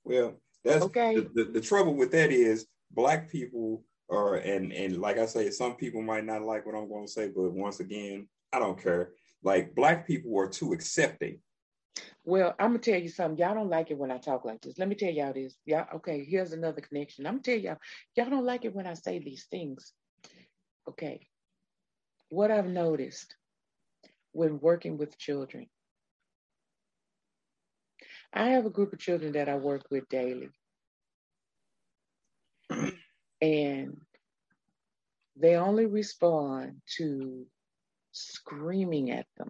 Well that's okay. the, the, the trouble with that is black people are and and like i say some people might not like what i'm going to say but once again i don't care. Like black people are too accepting.
Well, I'm gonna tell you something. Y'all don't like it when I talk like this. Let me tell y'all this. Yeah, okay, here's another connection. I'm gonna tell y'all, y'all don't like it when I say these things. Okay. What I've noticed when working with children. I have a group of children that I work with daily. and they only respond to screaming at them.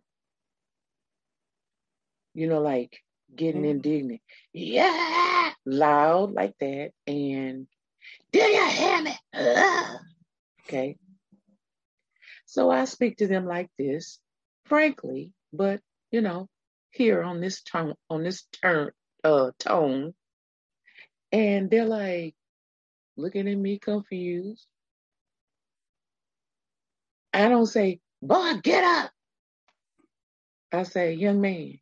You know, like getting mm-hmm. indignant. Yeah, loud like that. And do you hear me? Ugh. Okay. So I speak to them like this, frankly, but you know, here on this tone, on this turn, uh, tone, and they're like looking at me confused. I don't say, Boy, get up. I say, young man,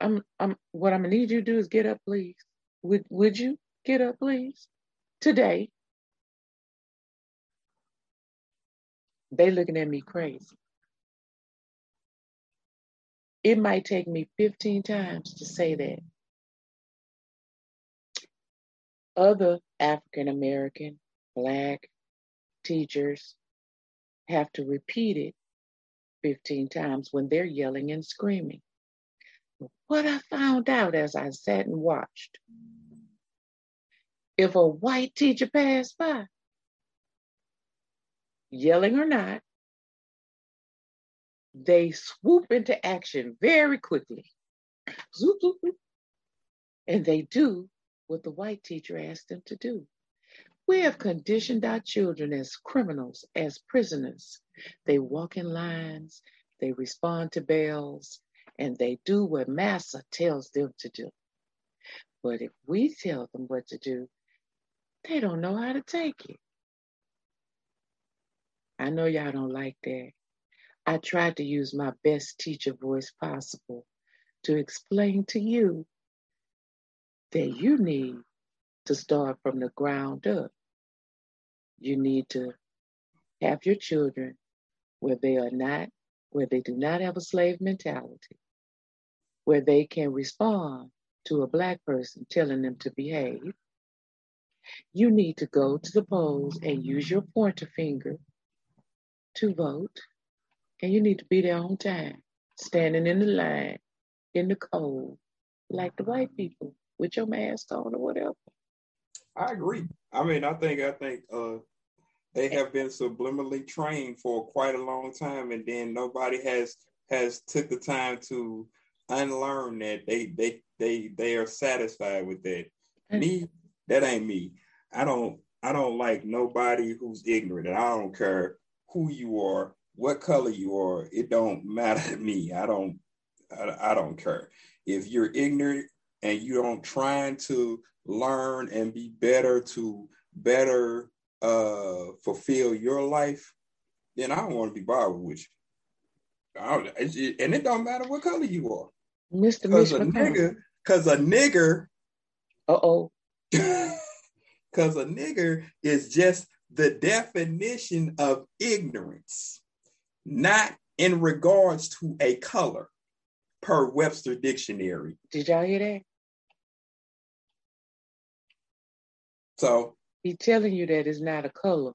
I'm I'm what I'm gonna need you to do is get up, please. Would would you get up, please? Today. They looking at me crazy. It might take me 15 times to say that. Other African American, Black teachers, have to repeat it 15 times when they're yelling and screaming. What I found out as I sat and watched if a white teacher passed by, yelling or not, they swoop into action very quickly. And they do what the white teacher asked them to do. We have conditioned our children as criminals, as prisoners. They walk in lines, they respond to bells, and they do what Massa tells them to do. But if we tell them what to do, they don't know how to take it. I know y'all don't like that. I tried to use my best teacher voice possible to explain to you that you need to start from the ground up you need to have your children where they are not, where they do not have a slave mentality, where they can respond to a Black person telling them to behave. You need to go to the polls and use your pointer finger to vote. And you need to be there on time, standing in the line in the cold, like the white people with your mask on or whatever.
I agree. I mean, I think I think uh, they have been subliminally trained for quite a long time, and then nobody has has took the time to unlearn that. They they they they are satisfied with that. Me, that ain't me. I don't I don't like nobody who's ignorant, and I don't care who you are, what color you are. It don't matter to me. I don't I, I don't care. If you're ignorant and you don't trying to learn and be better to better uh fulfill your life, then I don't want to be bothered with you. and it don't matter what color you are.
Mr.
Because a nigga, because a nigger.
Uh oh.
Because a nigger is just the definition of ignorance, not in regards to a color per Webster Dictionary.
Did y'all hear that?
So
he's telling you that it's not a color.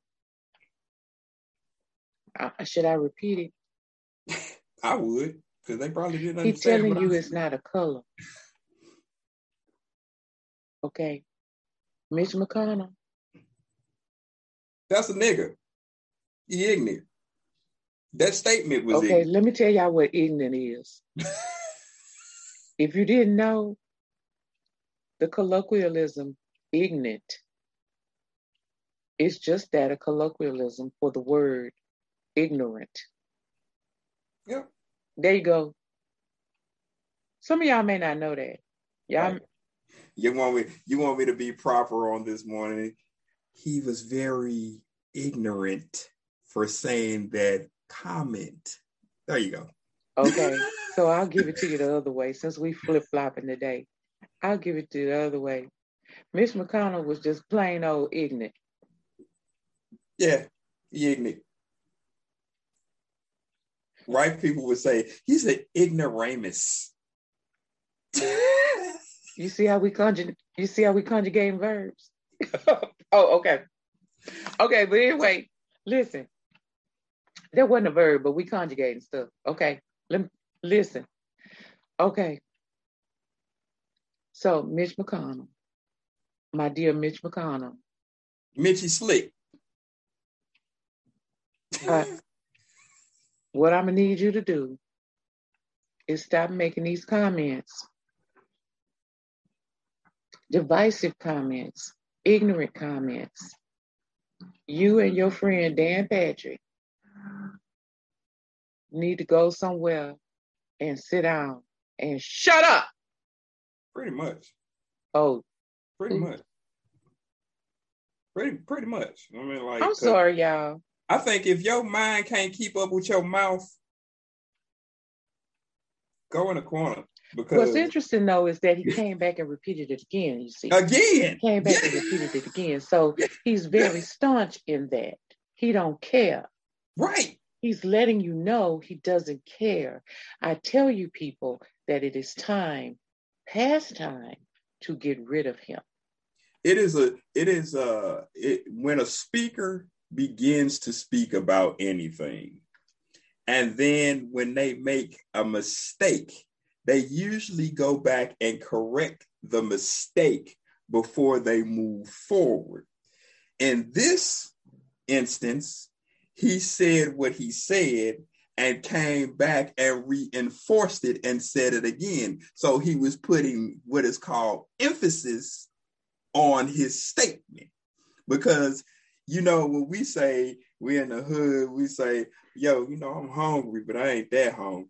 Uh, should I repeat
it? I would, because they probably didn't
He's telling you it's not a color. Okay. Mitch McConnell.
That's a nigga. He ignorant. That statement was
okay.
Ignorant.
Let me tell y'all what ignorant is. if you didn't know, the colloquialism ignorant it's just that a colloquialism for the word ignorant.
Yep.
There you go. Some of y'all may not know that. Y'all right.
You want me you want me to be proper on this morning. He was very ignorant for saying that comment. There you go.
Okay. so I'll give it to you the other way. Since we flip flopping today, I'll give it to you the other way. Miss McConnell was just plain old ignorant.
Yeah, ignorant. White people would say he's an ignoramus.
you see how we conjugate? You see how we conjugate verbs? oh, okay, okay. But anyway, listen. That wasn't a verb, but we conjugating stuff. Okay, let me listen. Okay. So Mitch McConnell, my dear Mitch McConnell,
Mitchy Slick.
Uh, what I'm gonna need you to do is stop making these comments, divisive comments, ignorant comments. You and your friend Dan Patrick need to go somewhere and sit down and shut up.
Pretty much.
Oh,
pretty much. Pretty pretty much. I mean, like
I'm uh, sorry, y'all.
I think if your mind can't keep up with your mouth, go in a corner. Because
what's interesting though is that he came back and repeated it again. You see,
again,
he came back yeah. and repeated it again. So he's very staunch in that. He don't care.
Right.
He's letting you know he doesn't care. I tell you, people, that it is time, past time, to get rid of him.
It is a. It is a. It, when a speaker begins to speak about anything. And then when they make a mistake, they usually go back and correct the mistake before they move forward. In this instance, he said what he said and came back and reinforced it and said it again. So he was putting what is called emphasis on his statement because you know, when we say we're in the hood, we say, yo, you know, I'm hungry, but I ain't that hungry.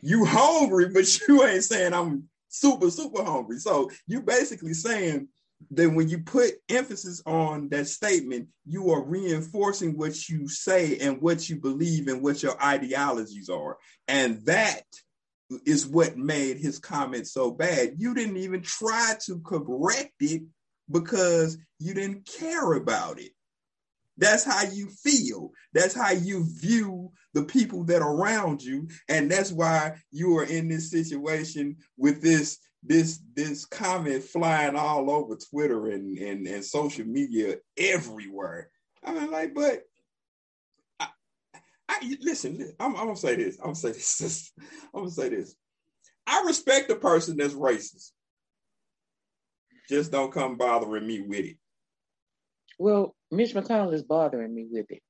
You hungry, but you ain't saying I'm super, super hungry. So you basically saying that when you put emphasis on that statement, you are reinforcing what you say and what you believe and what your ideologies are. And that is what made his comment so bad. You didn't even try to correct it because you didn't care about it. That's how you feel. That's how you view the people that are around you. And that's why you are in this situation with this this this comment flying all over Twitter and, and, and social media everywhere. I mean, like, but I, I listen, I'm, I'm, gonna say this. I'm gonna say this. I'm gonna say this. I respect the person that's racist. Just don't come bothering me with it.
Well, Mitch McConnell is bothering me with it.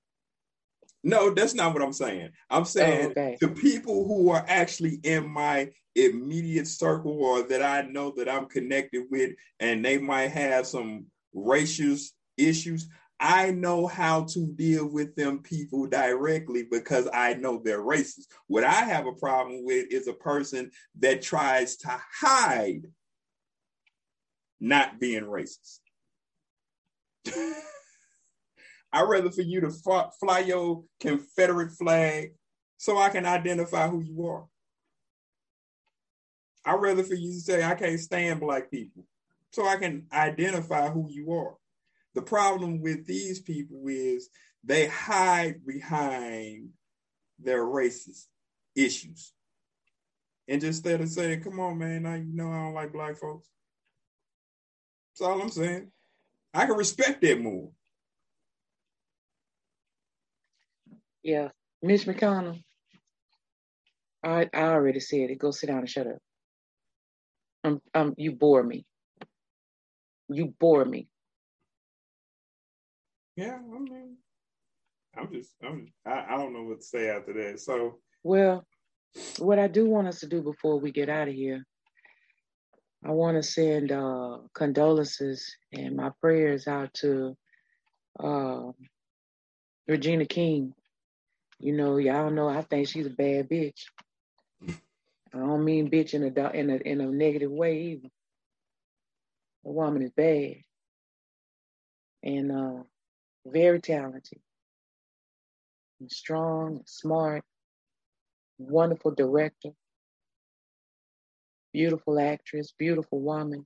No, that's not what I'm saying. I'm oh, saying oh, okay. to people who are actually in my immediate circle or that I know that I'm connected with, and they might have some racial issues. I know how to deal with them people directly because I know they're racist. What I have a problem with is a person that tries to hide not being racist. I'd rather for you to fly, your Confederate flag so I can identify who you are. I'd rather for you to say, I can't stand black people so I can identify who you are. The problem with these people is they hide behind their racist issues. And instead of saying, come on, man, now you know I don't like black folks. That's all I'm saying. I can respect that more.
Yeah. Mitch McConnell. I I already said it. Go sit down and shut up. Um, um, you bore me. You bore me.
Yeah, I mean, I'm just, I'm, I, I don't know what to say after that. So,
well, what I do want us to do before we get out of here, I want to send uh, condolences and my prayers out to uh, Regina King you know, y'all know I think she's a bad bitch. I don't mean bitch in a in a in a negative way either. The woman is bad and uh, very talented, and strong, and smart, wonderful director, beautiful actress, beautiful woman,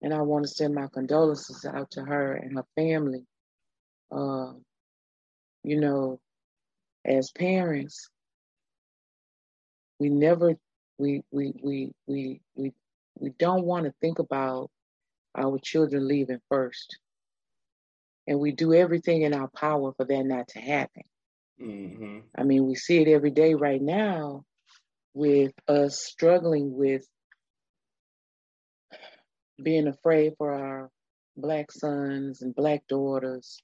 and I want to send my condolences out to her and her family. Uh, you know, as parents, we never we we we we we we don't want to think about our children leaving first. And we do everything in our power for that not to happen. Mm-hmm. I mean, we see it every day right now with us struggling with being afraid for our black sons and black daughters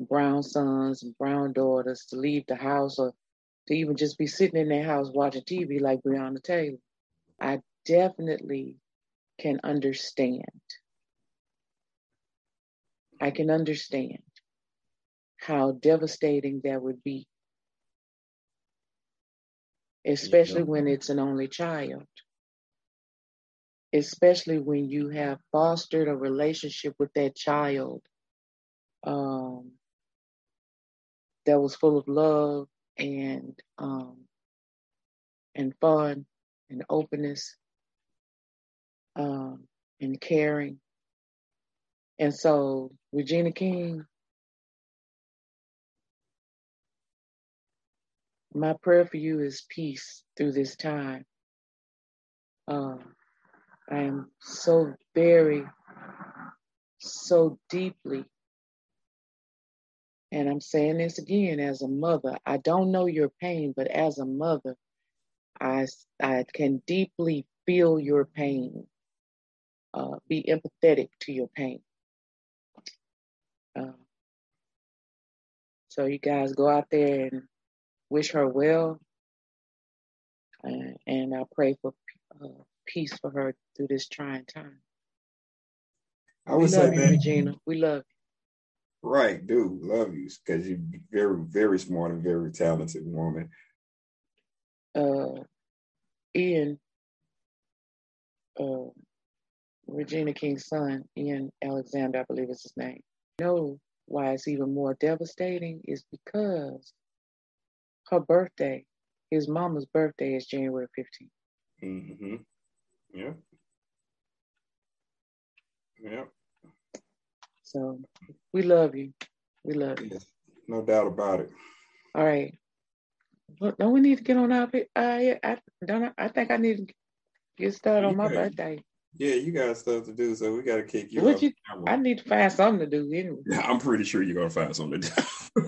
brown sons and brown daughters to leave the house or to even just be sitting in their house watching TV like Breonna Taylor. I definitely can understand. I can understand how devastating that would be, especially when it's an only child, especially when you have fostered a relationship with that child um, that was full of love and um, and fun and openness um, and caring. And so Regina King, my prayer for you is peace through this time. Uh, I am so very, so deeply and I'm saying this again as a mother, I don't know your pain, but as a mother, I, I can deeply feel your pain, uh, be empathetic to your pain. Uh, so you guys go out there and wish her well, uh, and I pray for uh, peace for her through this trying time. I would we say, love you, Regina. We love you.
Right, dude, love you because you're very, very smart and very talented woman.
Uh, Ian, uh, Regina King's son, Ian Alexander, I believe is his name. Know why it's even more devastating is because her birthday, his mama's birthday is January 15th. Mm-hmm.
Yeah. Yeah.
So we love you. We love you.
Yes, no doubt about it.
All right. Well, don't we need to get on our? Uh, I don't. I think I need to get started on my birthday.
Yeah, you got stuff to do, so we got to kick you. What you?
I need to find something to do anyway.
Yeah, I'm pretty sure you're gonna find something to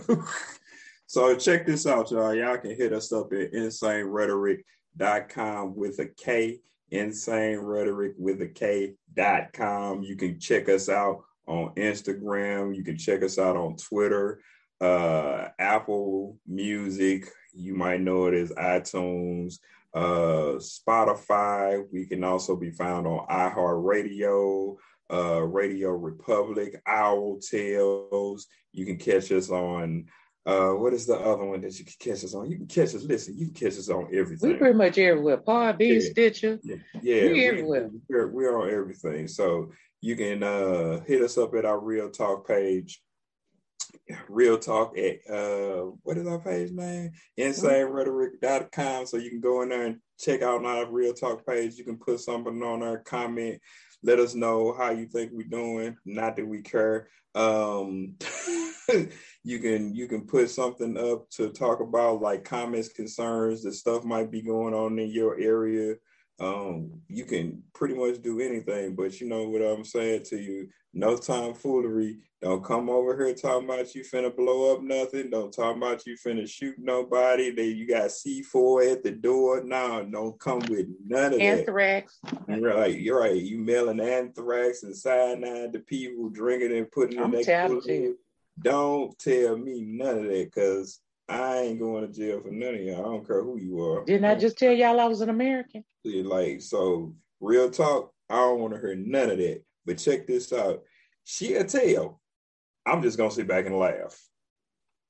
do. so check this out, y'all. Y'all can hit us up at insanerhetoric.com with a K. Insane rhetoric with a K dot com. You can check us out on Instagram. You can check us out on Twitter. uh, Apple Music. You might know it as iTunes, uh, Spotify. We can also be found on iHeartRadio, uh, Radio Republic, Owl Tales. You can catch us on uh, what is the other one that you can catch us on? You can catch us. Listen, you can catch us on everything.
We pretty much everywhere. Podbean,
Yeah.
Stitcher.
Yeah, yeah
We
we-
everywhere.
We're, we're on everything. So you can uh, hit us up at our Real Talk page. Real Talk at uh, what is our page name? InsaneRhetoric.com. So you can go in there and check out our Real Talk page. You can put something on there, comment, let us know how you think we're doing. Not that we care. Um, you can you can put something up to talk about like comments, concerns, that stuff might be going on in your area um, you can pretty much do anything, but you know what I'm saying to you, no time foolery. Don't come over here talking about you finna blow up nothing. Don't talk about you finna shoot nobody. That you got C4 at the door. No, don't come with none of that.
Anthrax.
You're right. You're right. You mailing anthrax and cyanide to people drinking and putting
I'm
in
you.
Don't tell me none of that because I ain't going to jail for none of y'all. I don't care who you are.
Didn't I just tell y'all I was an American?
like so real talk i don't want to hear none of that but check this out she'll tell i'm just gonna sit back and laugh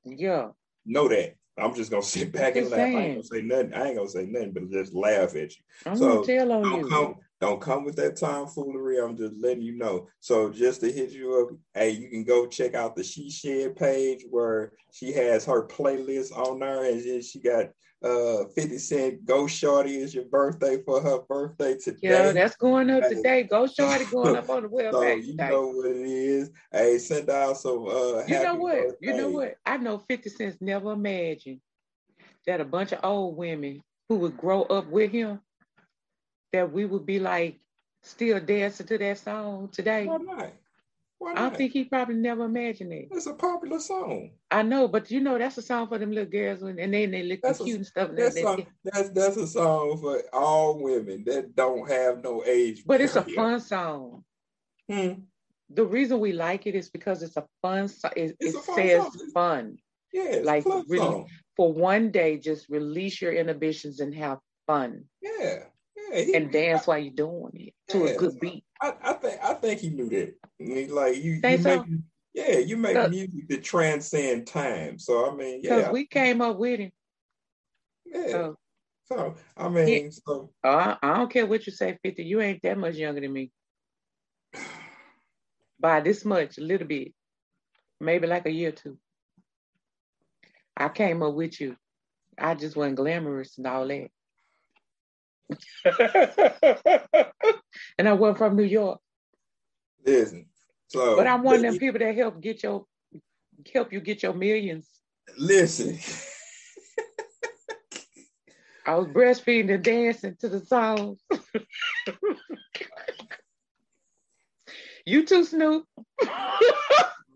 Yeah.
know that i'm just gonna sit back and laugh i ain't gonna say nothing i ain't gonna say nothing but just laugh at you
I'm
So,
gonna tell on
don't
you.
come don't come with that tomfoolery i'm just letting you know so just to hit you up hey you can go check out the she shed page where she has her playlist on there and then she got uh 50 cent go shorty is your birthday for her birthday today
Yeah, that's going up today. Go shorty going up on the
So
webpage
you
today.
know what it is. Hey, send out some uh
You know what? You know what? I know 50 Cent's never imagined that a bunch of old women who would grow up with him, that we would be like still dancing to that song today.
Why not? Why
I
not?
don't think he probably never imagined it.
it's a popular song.
I know, but you know that's a song for them little girls when and then they look
That's a-
cute and stuff. and
That's song, that's that's a song for all women that don't have no age.
but it's a fun song.
Hmm.
The reason we like it is because it's a fun song. It,
It's
it
a fun
says
song.
fun.
Yeah, it's
like,
a
really-
song.
For one day, just release your inhibitions and have fun
Yeah, yeah. He,
and dance while you're doing it to
Yeah.
a good beat.
I, I think I think he knew that. I mean, like you,
Think
you
so?
make yeah, you make music that transcend time. So I mean,
Because
yeah,
we came up with him.
yeah.
So
So I mean, so
uh, I, I don't care what you say, 50. You ain't that much younger than me. By this much, a little bit. Maybe like a year or two. I came up with you. I just wasn't glamorous and all that. and I wasn't from New York.
listen. So
But I'm one of them people that help get your help you get your millions.
Listen.
I was breastfeeding and dancing to the songs. you too, Snoop.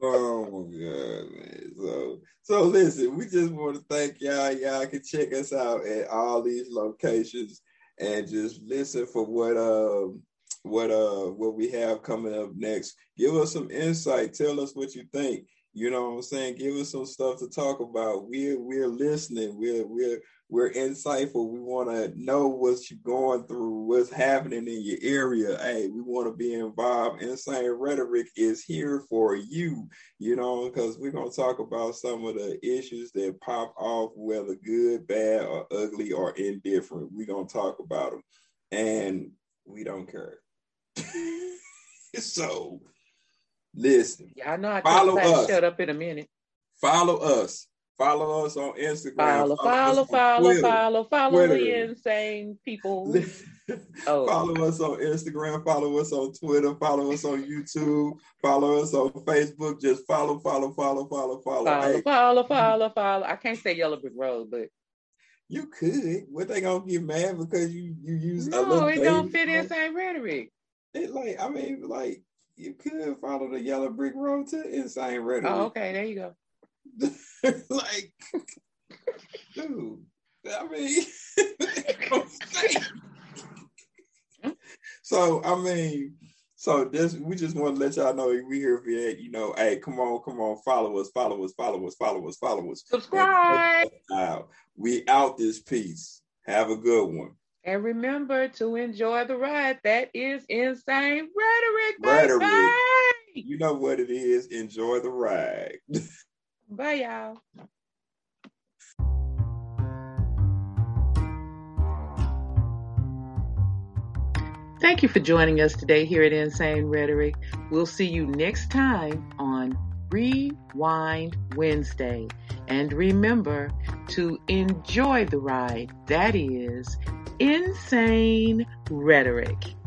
Oh my god, man. So so listen, we just want to thank y'all. Y'all can check us out at all these locations and just listen for what um what uh what we have coming up next. Give us some insight. Tell us what you think. You know what I'm saying? Give us some stuff to talk about. We're we're listening. We're we're we're insightful. We want to know what you're going through, what's happening in your area. Hey, we want to be involved. Insane Rhetoric is here for you, you know, because we're going to talk about some of the issues that pop off, whether good, bad, or ugly, or indifferent. We're going to talk about them. And we don't care. so, listen,
Y'all know I
Follow us.
shut up in a minute.
follow us. Follow us on Instagram.
Follow, follow, follow,
Twitter.
follow, follow the insane people. Oh.
Follow us on Instagram, follow us on Twitter, follow us on YouTube, follow us on Facebook. Just follow, follow, follow, follow, follow.
Follow,
Hey,
follow, follow, follow. I can't say Yellow Brick Road, but
you could. What they gonna get mad because you you use
no, it don't fit
phone?
insane rhetoric.
It like I mean like you could follow the yellow brick road to insane rhetoric.
Oh, okay, there you go.
like, dude, I mean, so I mean, So this we just want to let y'all know we here for you. You know, hey, come on, come on, follow us, follow us, follow us, follow us, follow us.
Subscribe.
We out this piece. Have a good one.
And remember to enjoy the ride. That is insane rhetoric.
Rhetoric.
Bye.
You know what it is. Enjoy the ride.
Bye, y'all. Thank you for joining us today here at Insane Rhetoric. We'll see you next time on Rewind Wednesday. And remember to enjoy the ride. That is Insane Rhetoric.